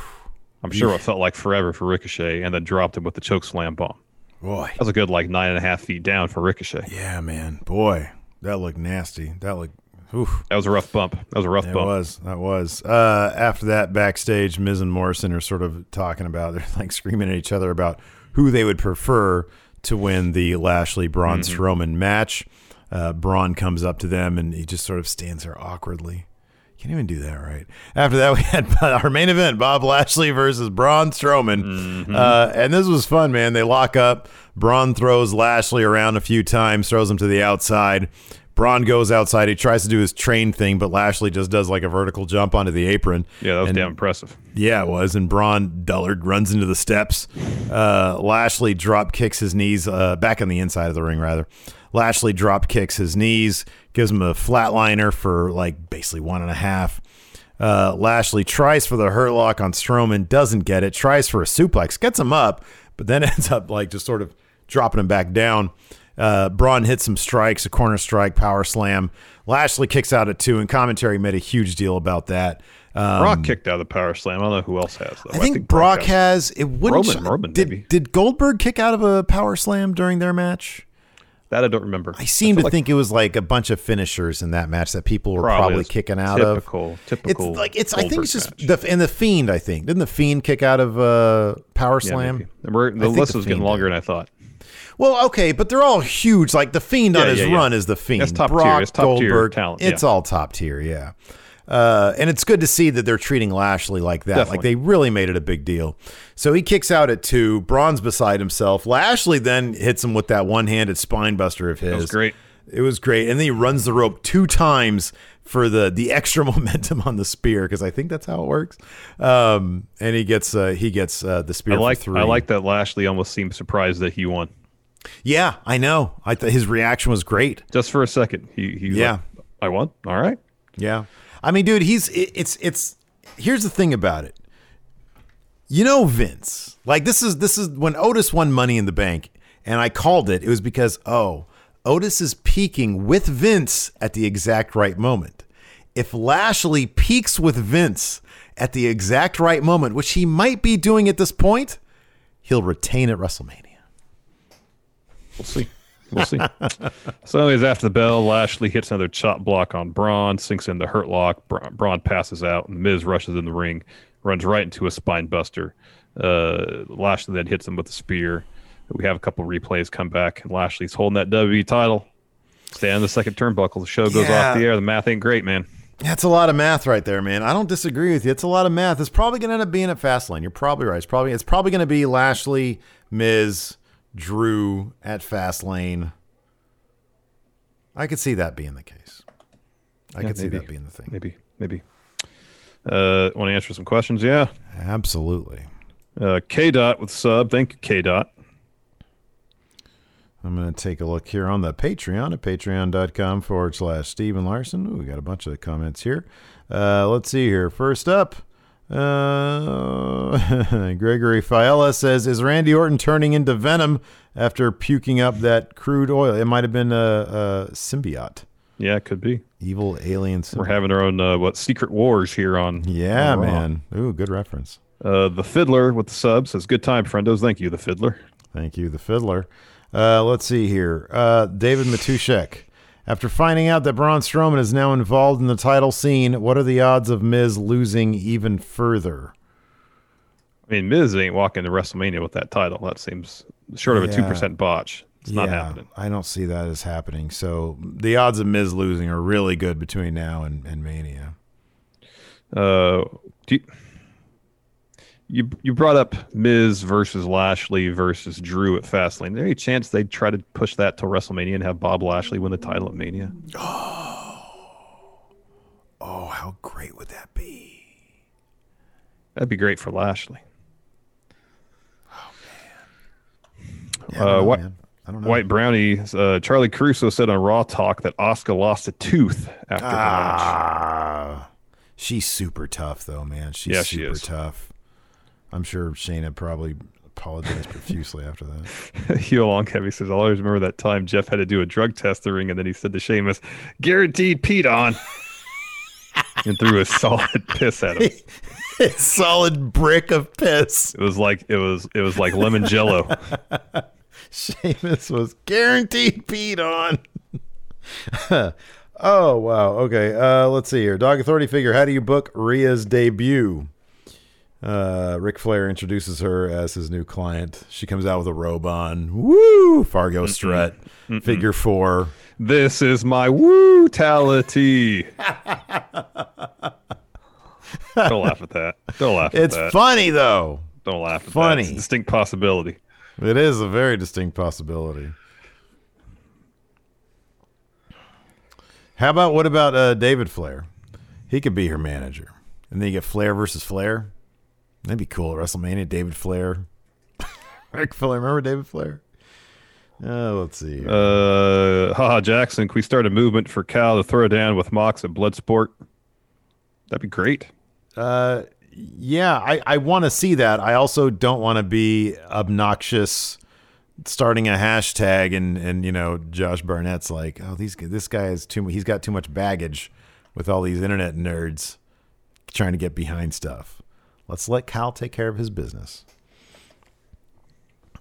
I'm sure it felt like forever for Ricochet, and then dropped him with the choke slam bomb. Boy. That was a good like nine and a half feet down for Ricochet. Yeah, man. Boy, that looked nasty. That looked. Oof. That was a rough bump. That was a rough It bump. That was. That was. Uh, after that, backstage, Miz and Morrison are sort of talking about, they're like screaming at each other about who they would prefer to win the Lashley Braun Strowman match. Uh, Braun comes up to them and he just sort of stands there awkwardly. Can't even do that right. After that, we had our main event: Bob Lashley versus Braun Strowman, uh, and this was fun, man. They lock up. Braun throws Lashley around a few times, throws him to the outside. Braun goes outside. He tries to do his train thing, but Lashley just does like a vertical jump onto the apron. Yeah, that was And- damn impressive. yeah, it was. And Braun Dullard runs into the steps. Uh, Lashley drop kicks his knees uh, back on the inside of the ring, rather. Lashley drop kicks his knees, gives him a flatliner for like basically one and a half. Uh, Lashley tries for the hurt lock on Strowman, doesn't get it. Tries for a suplex, gets him up, but then ends up like just sort of dropping him back down. Uh, Braun hits some strikes, a corner strike, power slam. Lashley kicks out at two, and commentary made a huge deal about that. Um, Brock kicked out of the power slam. I don't know who else has though. I think, Brock has. It wouldn't. Roman- sh- Roman, did maybe. did Goldberg kick out of a power slam during their match? that. I don't remember. I seem feel to like think it was like a bunch of finishers in that match that people were Probably probably, kicking out typical- of. typical It's like it's. I think it's just match. the and the fiend. I think didn't the fiend kick out of uh, power slam? maybe. And we're- I the list was getting longer than I thought. Well, okay, but they're all huge. Like the Fiend on his yeah, yeah. run is the Fiend. That's top tier. It's top tier Goldberg, talent, It's all top tier, yeah. Uh, and it's good to see that they're treating Lashley like that. Like they really made it a big deal. So he kicks out at two. Braun's beside himself. Lashley then hits him with that one-handed spine buster of his. That was great. It was great, and then he runs the rope two times for the the extra momentum on the spear because I think that's how it works. Um, and he gets uh, he gets uh, the spear I like. I like that Lashley almost seemed surprised that he won. Yeah, I know. I th- his reaction was great. Just for a second. He he Yeah. like, I won. All right. Yeah. I mean, dude, he's it, it's it's here's the thing about it. You know Vince. Like this is this is when Otis won money in the bank and I called it. It was because oh, Otis is peaking with Vince at the exact right moment. If Lashley peaks with Vince at the exact right moment, which he might be doing at this point, he'll retain at WrestleMania. We'll see. We'll see. so, anyways, after the bell, Lashley hits another chop block on Braun, sinks in the hurt lock. Bra- Braun passes out, and Miz rushes in the ring, runs right into a spine buster. Uh, Lashley then hits him with a spear. We have a couple replays come back, and Lashley's holding that WWE title. Stay on the second turnbuckle. The show goes Yeah. off the air. The math ain't great, man. That's a lot of math right there, man. I don't disagree with you. It's a lot of math. It's probably going to end up being at Fastlane. You're probably right. It's probably it's probably going to be Lashley, Miz, Drew at Fastlane. I could see that being the case. I Yeah, could see that being the thing. Maybe, maybe. Uh, Want to answer some questions? Yeah. Absolutely. Uh, K Dot with sub. Thank you, K Dot. I'm going to take a look here on the Patreon at patreon.com forward slash Steve and Larson. Ooh, we got a bunch of comments here. Uh, let's see here. First up, uh, Gregory Fiala says, Is Randy Orton turning into Venom after puking up that crude oil? It might have been a, a symbiote, Yeah, it could be. evil alien symbiote. We're having our own uh, what secret wars here on. yeah, on man. Ooh, good reference. Uh, the Fiddler with the sub says, "Good time, friendos. Thank you, the Fiddler." Thank you, the fiddler. Uh, let's see here. Uh, David Matushek. After finding out that Braun Strowman is now involved in the title scene, what are the odds of Miz losing even further? I mean, Miz ain't walking to WrestleMania with that title. That seems short of a Yeah. two percent botch. It's not happening. I don't see that as happening. So the odds of Miz losing are really good between now and, and Mania. Uh, do you, you you brought up Miz versus Lashley versus Drew at Fastlane. There any chance they'd try to push that till WrestleMania and have Bob Lashley win the title at Mania? Oh, oh, how great would that be? That'd be great for Lashley. Yeah, I don't Uh, know, what- man. I don't know. White Brownie, uh, Charly Caruso said on Raw Talk that Asuka lost a tooth after the match. Ah, she's super tough though, man. She's Yeah, she super is. tough. I'm sure Shayna probably apologized profusely after that. Heel Long Heavy says, I'll always remember that time Jeff had to do a drug test the ring, and then he said to Sheamus, guaranteed Pete on. and threw a solid piss at him. Solid brick of piss. It was like it was it was like lemon jello. Sheamus was guaranteed Pete on. oh wow. Okay. Uh, let's see here. Dog Authority figure. How do you book Rhea's debut? Uh, Ric Flair introduces her as his new client. She comes out with a robe on. Woo! Fargo strut. Figure four. This is my woo-tality. Don't laugh at that. Don't laugh at It's that. funny though. Don't laugh at funny. that. It's a distinct possibility. It is a very distinct possibility. How about what about uh, David Flair? He could be her manager, and then you get Flair versus Flair. That'd be cool. WrestleMania, David Flair, Ric Flair. Remember David Flair? Uh, let's see. here. Uh, haha, Jackson, can we start a movement for Cal to throw down with Mox at Bloodsport? That'd be great. Uh, yeah, I, I want to see that. I also don't want to be obnoxious starting a hashtag and and you know Josh Barnett's like, oh these this guy is too he's got too much baggage with all these internet nerds trying to get behind stuff. Let's let Cal take care of his business.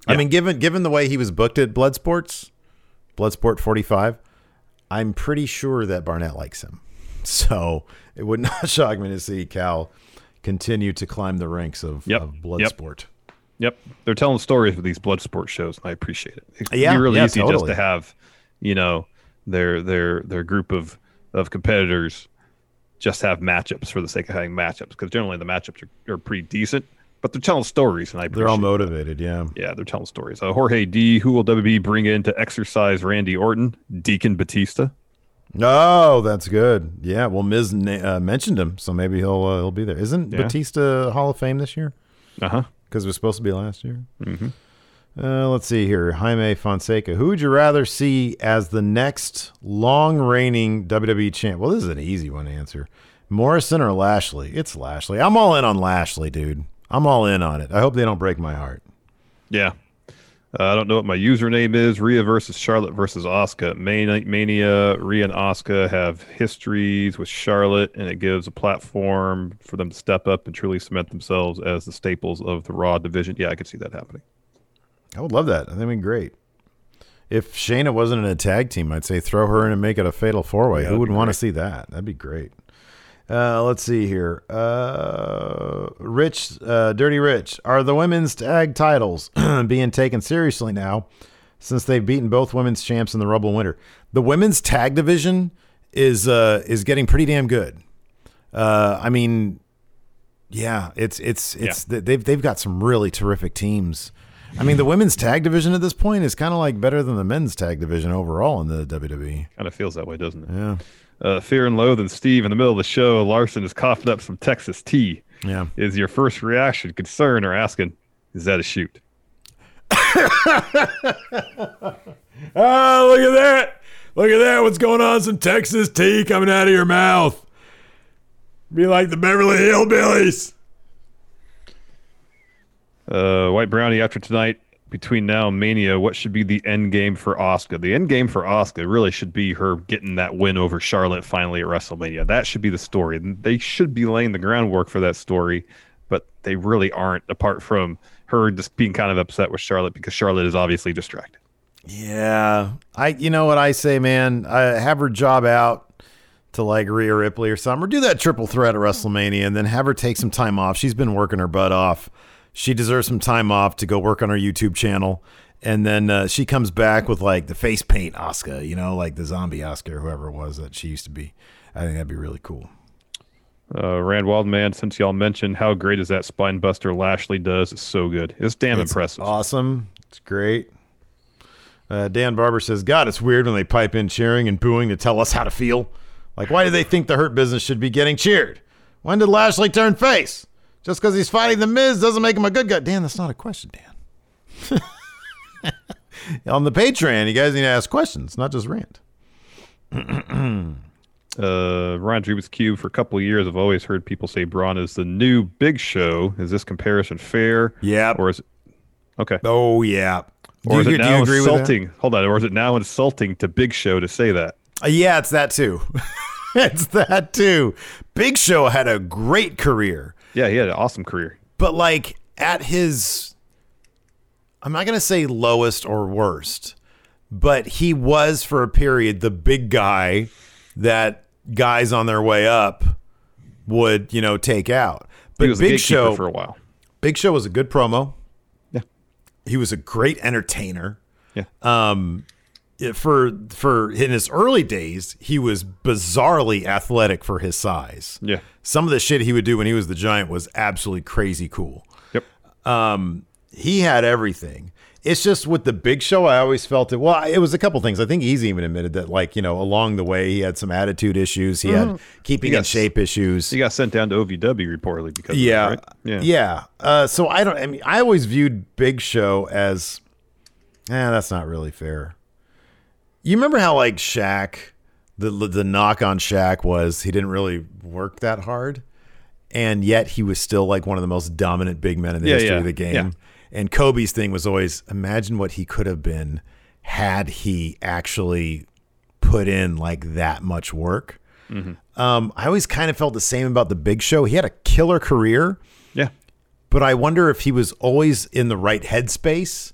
I mean, given given the way he was booked at Bloodsports, Bloodsport 45, I'm pretty sure that Barnett likes him. So it would not shock me to see Cal continue to climb the ranks of, Yep. of Yep. Bloodsport. Yep, they're telling stories with these Bloodsport shows, and I appreciate it. It can Yeah, be really yeah, easy just to have, you know, their their their group of of competitors just have matchups for the sake of having matchups because generally the matchups are, are pretty decent, but they're telling stories, and I They're all motivated, yeah. Yeah, they're telling stories. Uh, Jorge D. Who will WB bring in to exorcise Randy Orton? Deacon Batista. Oh, that's good. Yeah, well, Miz na- uh, mentioned him, so maybe he'll uh, he'll be there. Isn't Yeah. Batista Hall of Fame this year? Uh huh. Because it was supposed to be last year. Mm-hmm. Uh, let's see here. Jaime Fonseca. Who would you rather see as the next long reigning WWE champ? Well, this is an easy one to answer. Morrison or Lashley? It's Lashley. I'm all in on Lashley, dude. I'm all in on it. I hope they don't break my heart. Yeah. Uh, I don't know what my username is. Rhea versus Charlotte versus Asuka. Mania, Mania, Rhea and Asuka have histories with Charlotte, and it gives a platform for them to step up and truly cement themselves as the staples of the Raw division. Yeah, I could see that happening. I would love that. I think it'd be great. If Shayna wasn't in a tag team, I'd say throw her in and make it a fatal four way. Yeah, Who would want to see that? That'd be great. Uh, let's see here. Uh, Rich, uh, Dirty Rich. Are the women's tag titles being taken seriously now since they've beaten both women's champs in the Rumble Winter? The women's tag division is uh, is getting pretty damn good. Uh, I mean, yeah, it's it's it's they've they've got some really terrific teams. I mean, the women's tag division at this point is kind of like better than the men's tag division overall in the WWE. Kind of feels that way, doesn't it? Yeah, Uh, Fear and Loathing Steve in the middle of the show. Larson is coughing up some Texas tea. yeah. Is your first reaction concern or asking, is that a shoot? Oh, look at that! Look at that! What's going on? Some Texas tea coming out of your mouth. Be like the Beverly Hillbillies. Uh, White Brownie after tonight, between now and Mania, what should be the end game for Asuka? The end game for Asuka really should be her getting that win over Charlotte finally at WrestleMania. That should be the story. They should be laying the groundwork for that story, but they really aren't, apart from her just being kind of upset with Charlotte because Charlotte is obviously distracted. Yeah, I. You know what I say, man? I have her job out to like Rhea Ripley or something, or do that triple threat at WrestleMania, and then have her take some time off. She's been working her butt off. She deserves some time off to go work on her YouTube channel And then uh, she comes back with like the face paint Asuka, you know, like the zombie Asuka, whoever it was that she used to be. I think that'd be really cool. Uh, Rand Wildman, since y'all mentioned how great is that spine buster Lashley does, it's so good. It's damn It's impressive. Awesome. It's great. Uh, Dan Barber says, God, it's weird when they pipe in cheering and booing to tell us how to feel. Like, why do they think the Hurt Business should be getting cheered? When did Lashley turn face? Just because he's fighting The Miz doesn't make him a good guy. Dan, that's not a question, Dan. On the Patreon, you guys need to ask questions, not just rant. uh, Ryan Drews Cube for a couple of years. I've always heard people say Braun is the new Big Show. Is this comparison fair? Yeah. Or is it okay? Oh, yeah. Or is do, it you- do now you agree with that? insulting? Hold on. Or is it now insulting to Big Show to say that? Uh, yeah, it's that too. it's that too. Big Show had a great career. Yeah, he had an awesome career. but like at his i'm not going to say lowest or worst but he was for a period the big guy that guys on their way up would you know take out but big show for a while. big show was a good promo Yeah. he was a great entertainer Yeah. um for for in his early days he was bizarrely athletic for his size Yeah. some of the shit he would do when he was the giant was absolutely crazy cool Yep. um, he had everything. It's just with the big show, I always felt it. Well, it was a couple things. I think he's even admitted that, like, you know, along the way, he had some attitude issues. He had keeping in shape issues. He got sent down to OVW reportedly because yeah. of that, right? Yeah. Uh, so I don't, I mean, I always viewed Big Show as, eh, that's not really fair. You remember how, like, Shaq, the, the knock on Shaq was he didn't really work that hard? and yet he was still like one of the most dominant big men in the Yeah, history yeah, of the game. yeah. And Kobe's thing was always imagine what he could have been had he actually put in like that much work. Mm-hmm. Um, I always kind of felt the same about the Big Show. He had a killer career, Yeah. but I wonder if he was always in the right headspace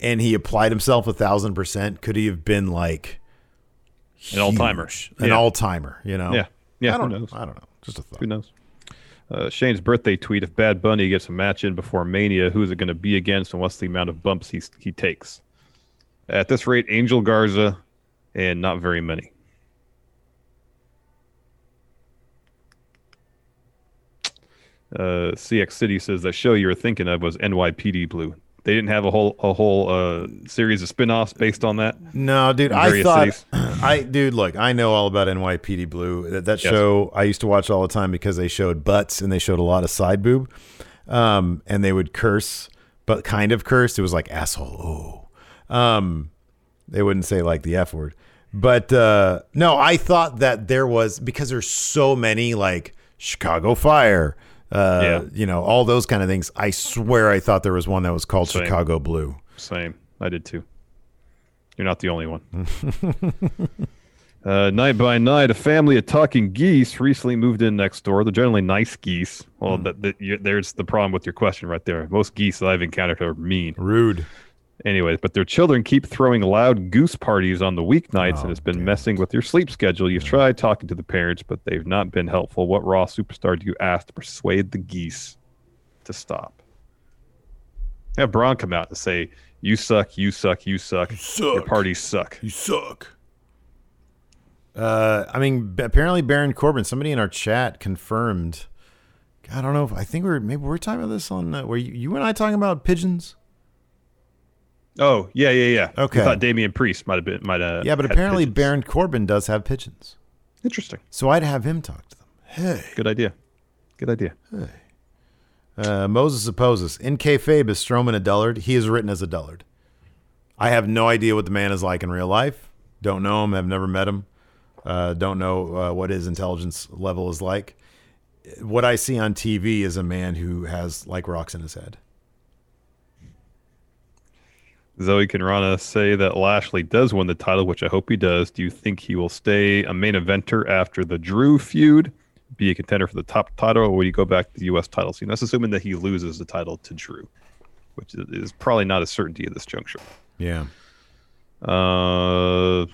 and he applied himself a thousand percent. Could he have been like An all-timer. an Yeah. all timer? You know? Yeah. Yeah. I don't who knows? I don't know. Just a thought. Who knows? Uh, Shane's birthday tweet: If Bad Bunny gets a match in before Mania, who is it going to be against, and what's the amount of bumps he he takes? At this rate, Angel Garza, and not very many. Uh, CX City says that show you were thinking of was NYPD Blue. They didn't have a whole a whole uh, series of spin-offs based on that. No, dude, I thought cities. I dude, look, I know all about NYPD Blue. That, that Yes. show I used to watch all the time because they showed butts and they showed a lot of side boob. Um, and they would curse, but kind of cursed. It was like asshole. Oh. Um, they wouldn't say like the F word. But uh no, I thought that there was because there's so many like Chicago Fire, uh, Yeah. you know, all those kind of things. I swear I thought there was one that was called Same. Chicago Blue. Same. I did too. You're not the only one. uh, night by night, a family of talking geese recently moved in next door. They're generally nice geese. Well, that, that, you, there's the problem with your question right there. Most geese that I've encountered are mean. Rude. Anyways, but their children keep throwing loud goose parties on the weeknights, Oh, and it's been damn messing with your sleep schedule. You've tried talking to the parents, but they've not been helpful. What Raw superstar do you ask to persuade the geese to stop? Have Braun come out and say, "You suck, you suck, you suck. Your suck. parties suck." You suck. Uh, I mean, apparently Baron Corbin. Somebody in our chat confirmed. I don't know. if I think we are maybe we we're talking about this on. Uh, were you, you and I talking about pigeons? Oh yeah, yeah, yeah. Okay. I thought Damian Priest might have been might have. yeah, but apparently pigeons. Baron Corbin does have pigeons. Interesting. So I'd have him talk to them. Hey, Good idea. Good idea. uh, Moses opposes. In kayfabe, is Strowman a dullard? He is written as a dullard. I have no idea what the man is like in real life. Don't know him. Have never met him. Uh, don't know uh, what his intelligence level is like. What I see on TV is a man who has like rocks in his head. Zoe Conrana say that Lashley does win the title, which I hope he does. Do you think he will stay a main eventer after the Drew feud, be a contender for the top title, or will he go back to the U.S. title scene? That's assuming that he loses the title to Drew, which is- probably not a certainty at this juncture. Yeah. Uh,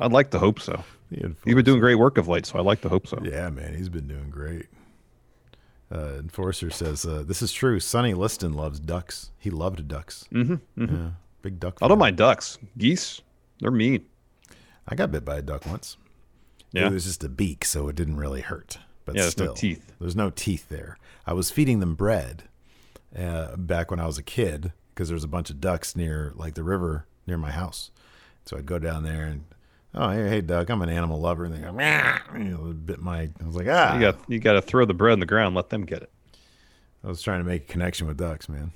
I'd like to hope so. He's been doing great work of late, so I like to hope so. Yeah, man, he's been doing great. Uh, Enforcer says uh, this is true. Sonny Liston loves ducks. He loved ducks. Mm-hmm, Yeah, big duck. I don't mind ducks. Geese, they're mean. I got bit by a duck once. Yeah. It was just a beak, so it didn't really hurt. But Yeah, there's no still, teeth. There's no teeth there. I was feeding them bread uh, back when I was a kid because there was a bunch of ducks near like the river near my house. So I'd go down there and oh hey, hey duck, I'm an animal lover, and they go Meow. you know, bit my. I was like ah. You got you got to throw the bread on the ground, let them get it. I was trying to make a connection with ducks, man.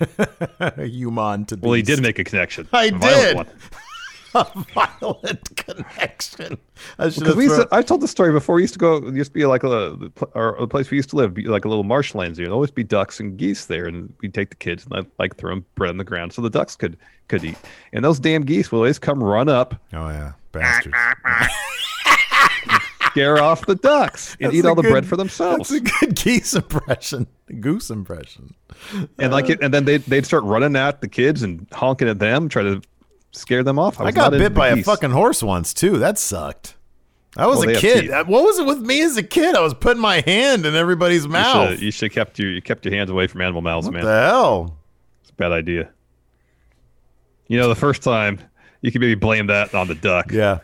Human to Well, he did make a connection. I a did. a violent connection. I should Because have we used to, I told the story before. We used to go. It used to be like a the, pl- or the place we used to live, be like a little marshlands. There'd always be ducks and geese there, and we'd take the kids and I'd like throw them bread on the ground so the ducks could could eat. And those damn geese would always come run up, Oh yeah, bastards. scare off the ducks, and That's eat all the good- bread for themselves. That's a good geese impression, goose impression. and like it, and then they they'd start running at the kids and honking at them, try to scare them off. I, was got bit by a fucking horse once too. That sucked. I was Well, a kid. Uh, What was it with me as a kid? I was putting my hand in everybody's You mouth. should, you should have kept your you kept your hands away from animal mouths, what man. the hell? It's a bad idea. You know, the first time you can maybe blame that on the duck. Yeah,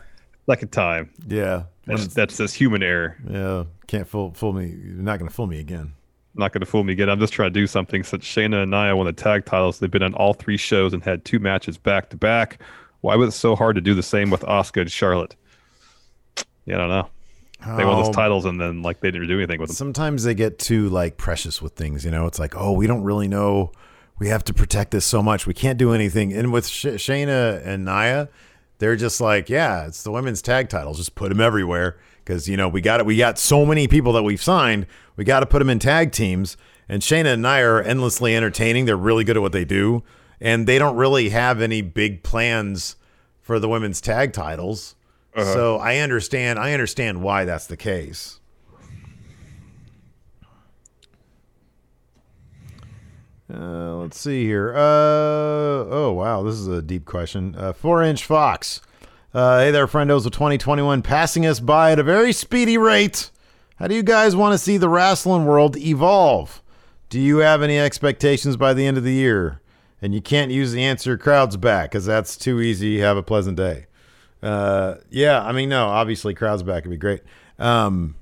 Second time, yeah, that's that's this human error. yeah. Can't fool fool me. You're not gonna fool me again. Not going to fool me again. I'm just trying to do something. Since Shayna and Nia won the tag titles, they've been on all three shows and had two matches back to back. Why was it so hard to do the same with Asuka and Charlotte? Yeah, I don't know. They won Oh, those titles and then like they didn't do anything with them. Sometimes they get too like precious with things. You know, it's like, oh, we don't really know. We have to protect this so much. We can't do anything. And with Sh- Shayna and Nia, they're just like, yeah, it's the women's tag titles. Just put them everywhere because you know we got it. We got so many people that we've signed. We got to put them in tag teams. And Shayna and Nia are endlessly entertaining. They're really good at what they do, and they don't really have any big plans for the women's tag titles. Uh-huh. So I understand. I understand why that's the case. Uh, let's see here. Uh, oh wow, this is a deep question. Uh, four inch Fox. Uh, hey there, friendos of 2021, passing us by at a very speedy rate. How do you guys want to see the wrestling world evolve? Do you have any expectations by the end of the year? And you can't use the answer crowds back because that's too easy. Have a pleasant day. Uh, yeah, I mean, no, obviously crowds back would be great. Um,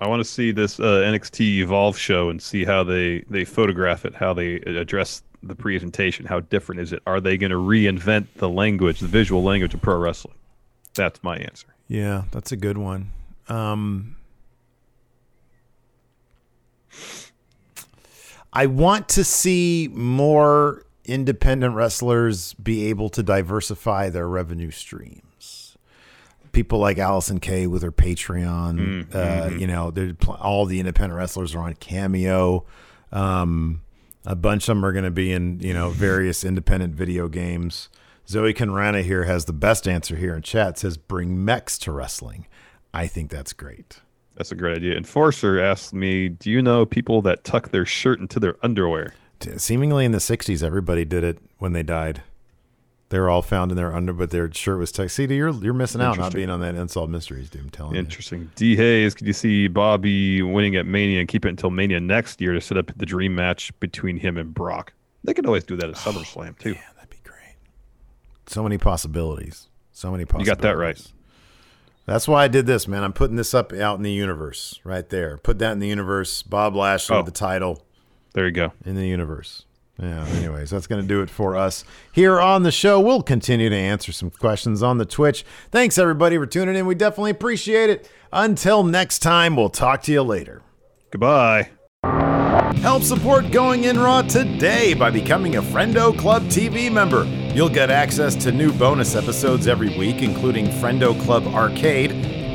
I want to see this uh, NXT Evolve show and see how they they photograph it, how they address the presentation. How different is it? Are they going to reinvent the language, the visual language of pro wrestling? That's my answer. Yeah, that's a good one. Um, I want to see more independent wrestlers be able to diversify their revenue streams. People like Allysin Kay with her Patreon, uh, you know, they're pl- all the independent wrestlers are on Cameo. Um, a bunch of them are going to be in, you know, various independent video games. Zoe Conrana here has the best answer here in chat. Says bring mechs to wrestling. I think that's great. That's a great idea. Enforcer asked me, "Do you know people that tuck their shirt into their underwear?" Seemingly in the '60s, everybody did it when they died. They were all found in their under, but their shirt was tucked. See, you're you're missing out not being on that unsolved mysteries, dude. I'm telling you. Interesting. D Hayes, could you see Bobby winning at Mania and keep it until Mania next year to set up the dream match between him and Brock? They could always do that at oh, SummerSlam too. Yeah, that'd be great. So many possibilities. So many possibilities. You got that right. That's why I did this, man. I'm putting this up out in the universe, right there. Put that in the universe. Bob Lashley Oh. the title. There you go. in the universe. Yeah, anyways, that's going to do it for us here on the show. We'll continue to answer some questions on the Twitch. Thanks, everybody, for tuning in. We definitely appreciate it. Until next time, we'll talk to you later. Goodbye. Help support Going In Raw today by becoming a Friendo Club TV member. You'll get access to new bonus episodes every week, including Friendo Club Arcade,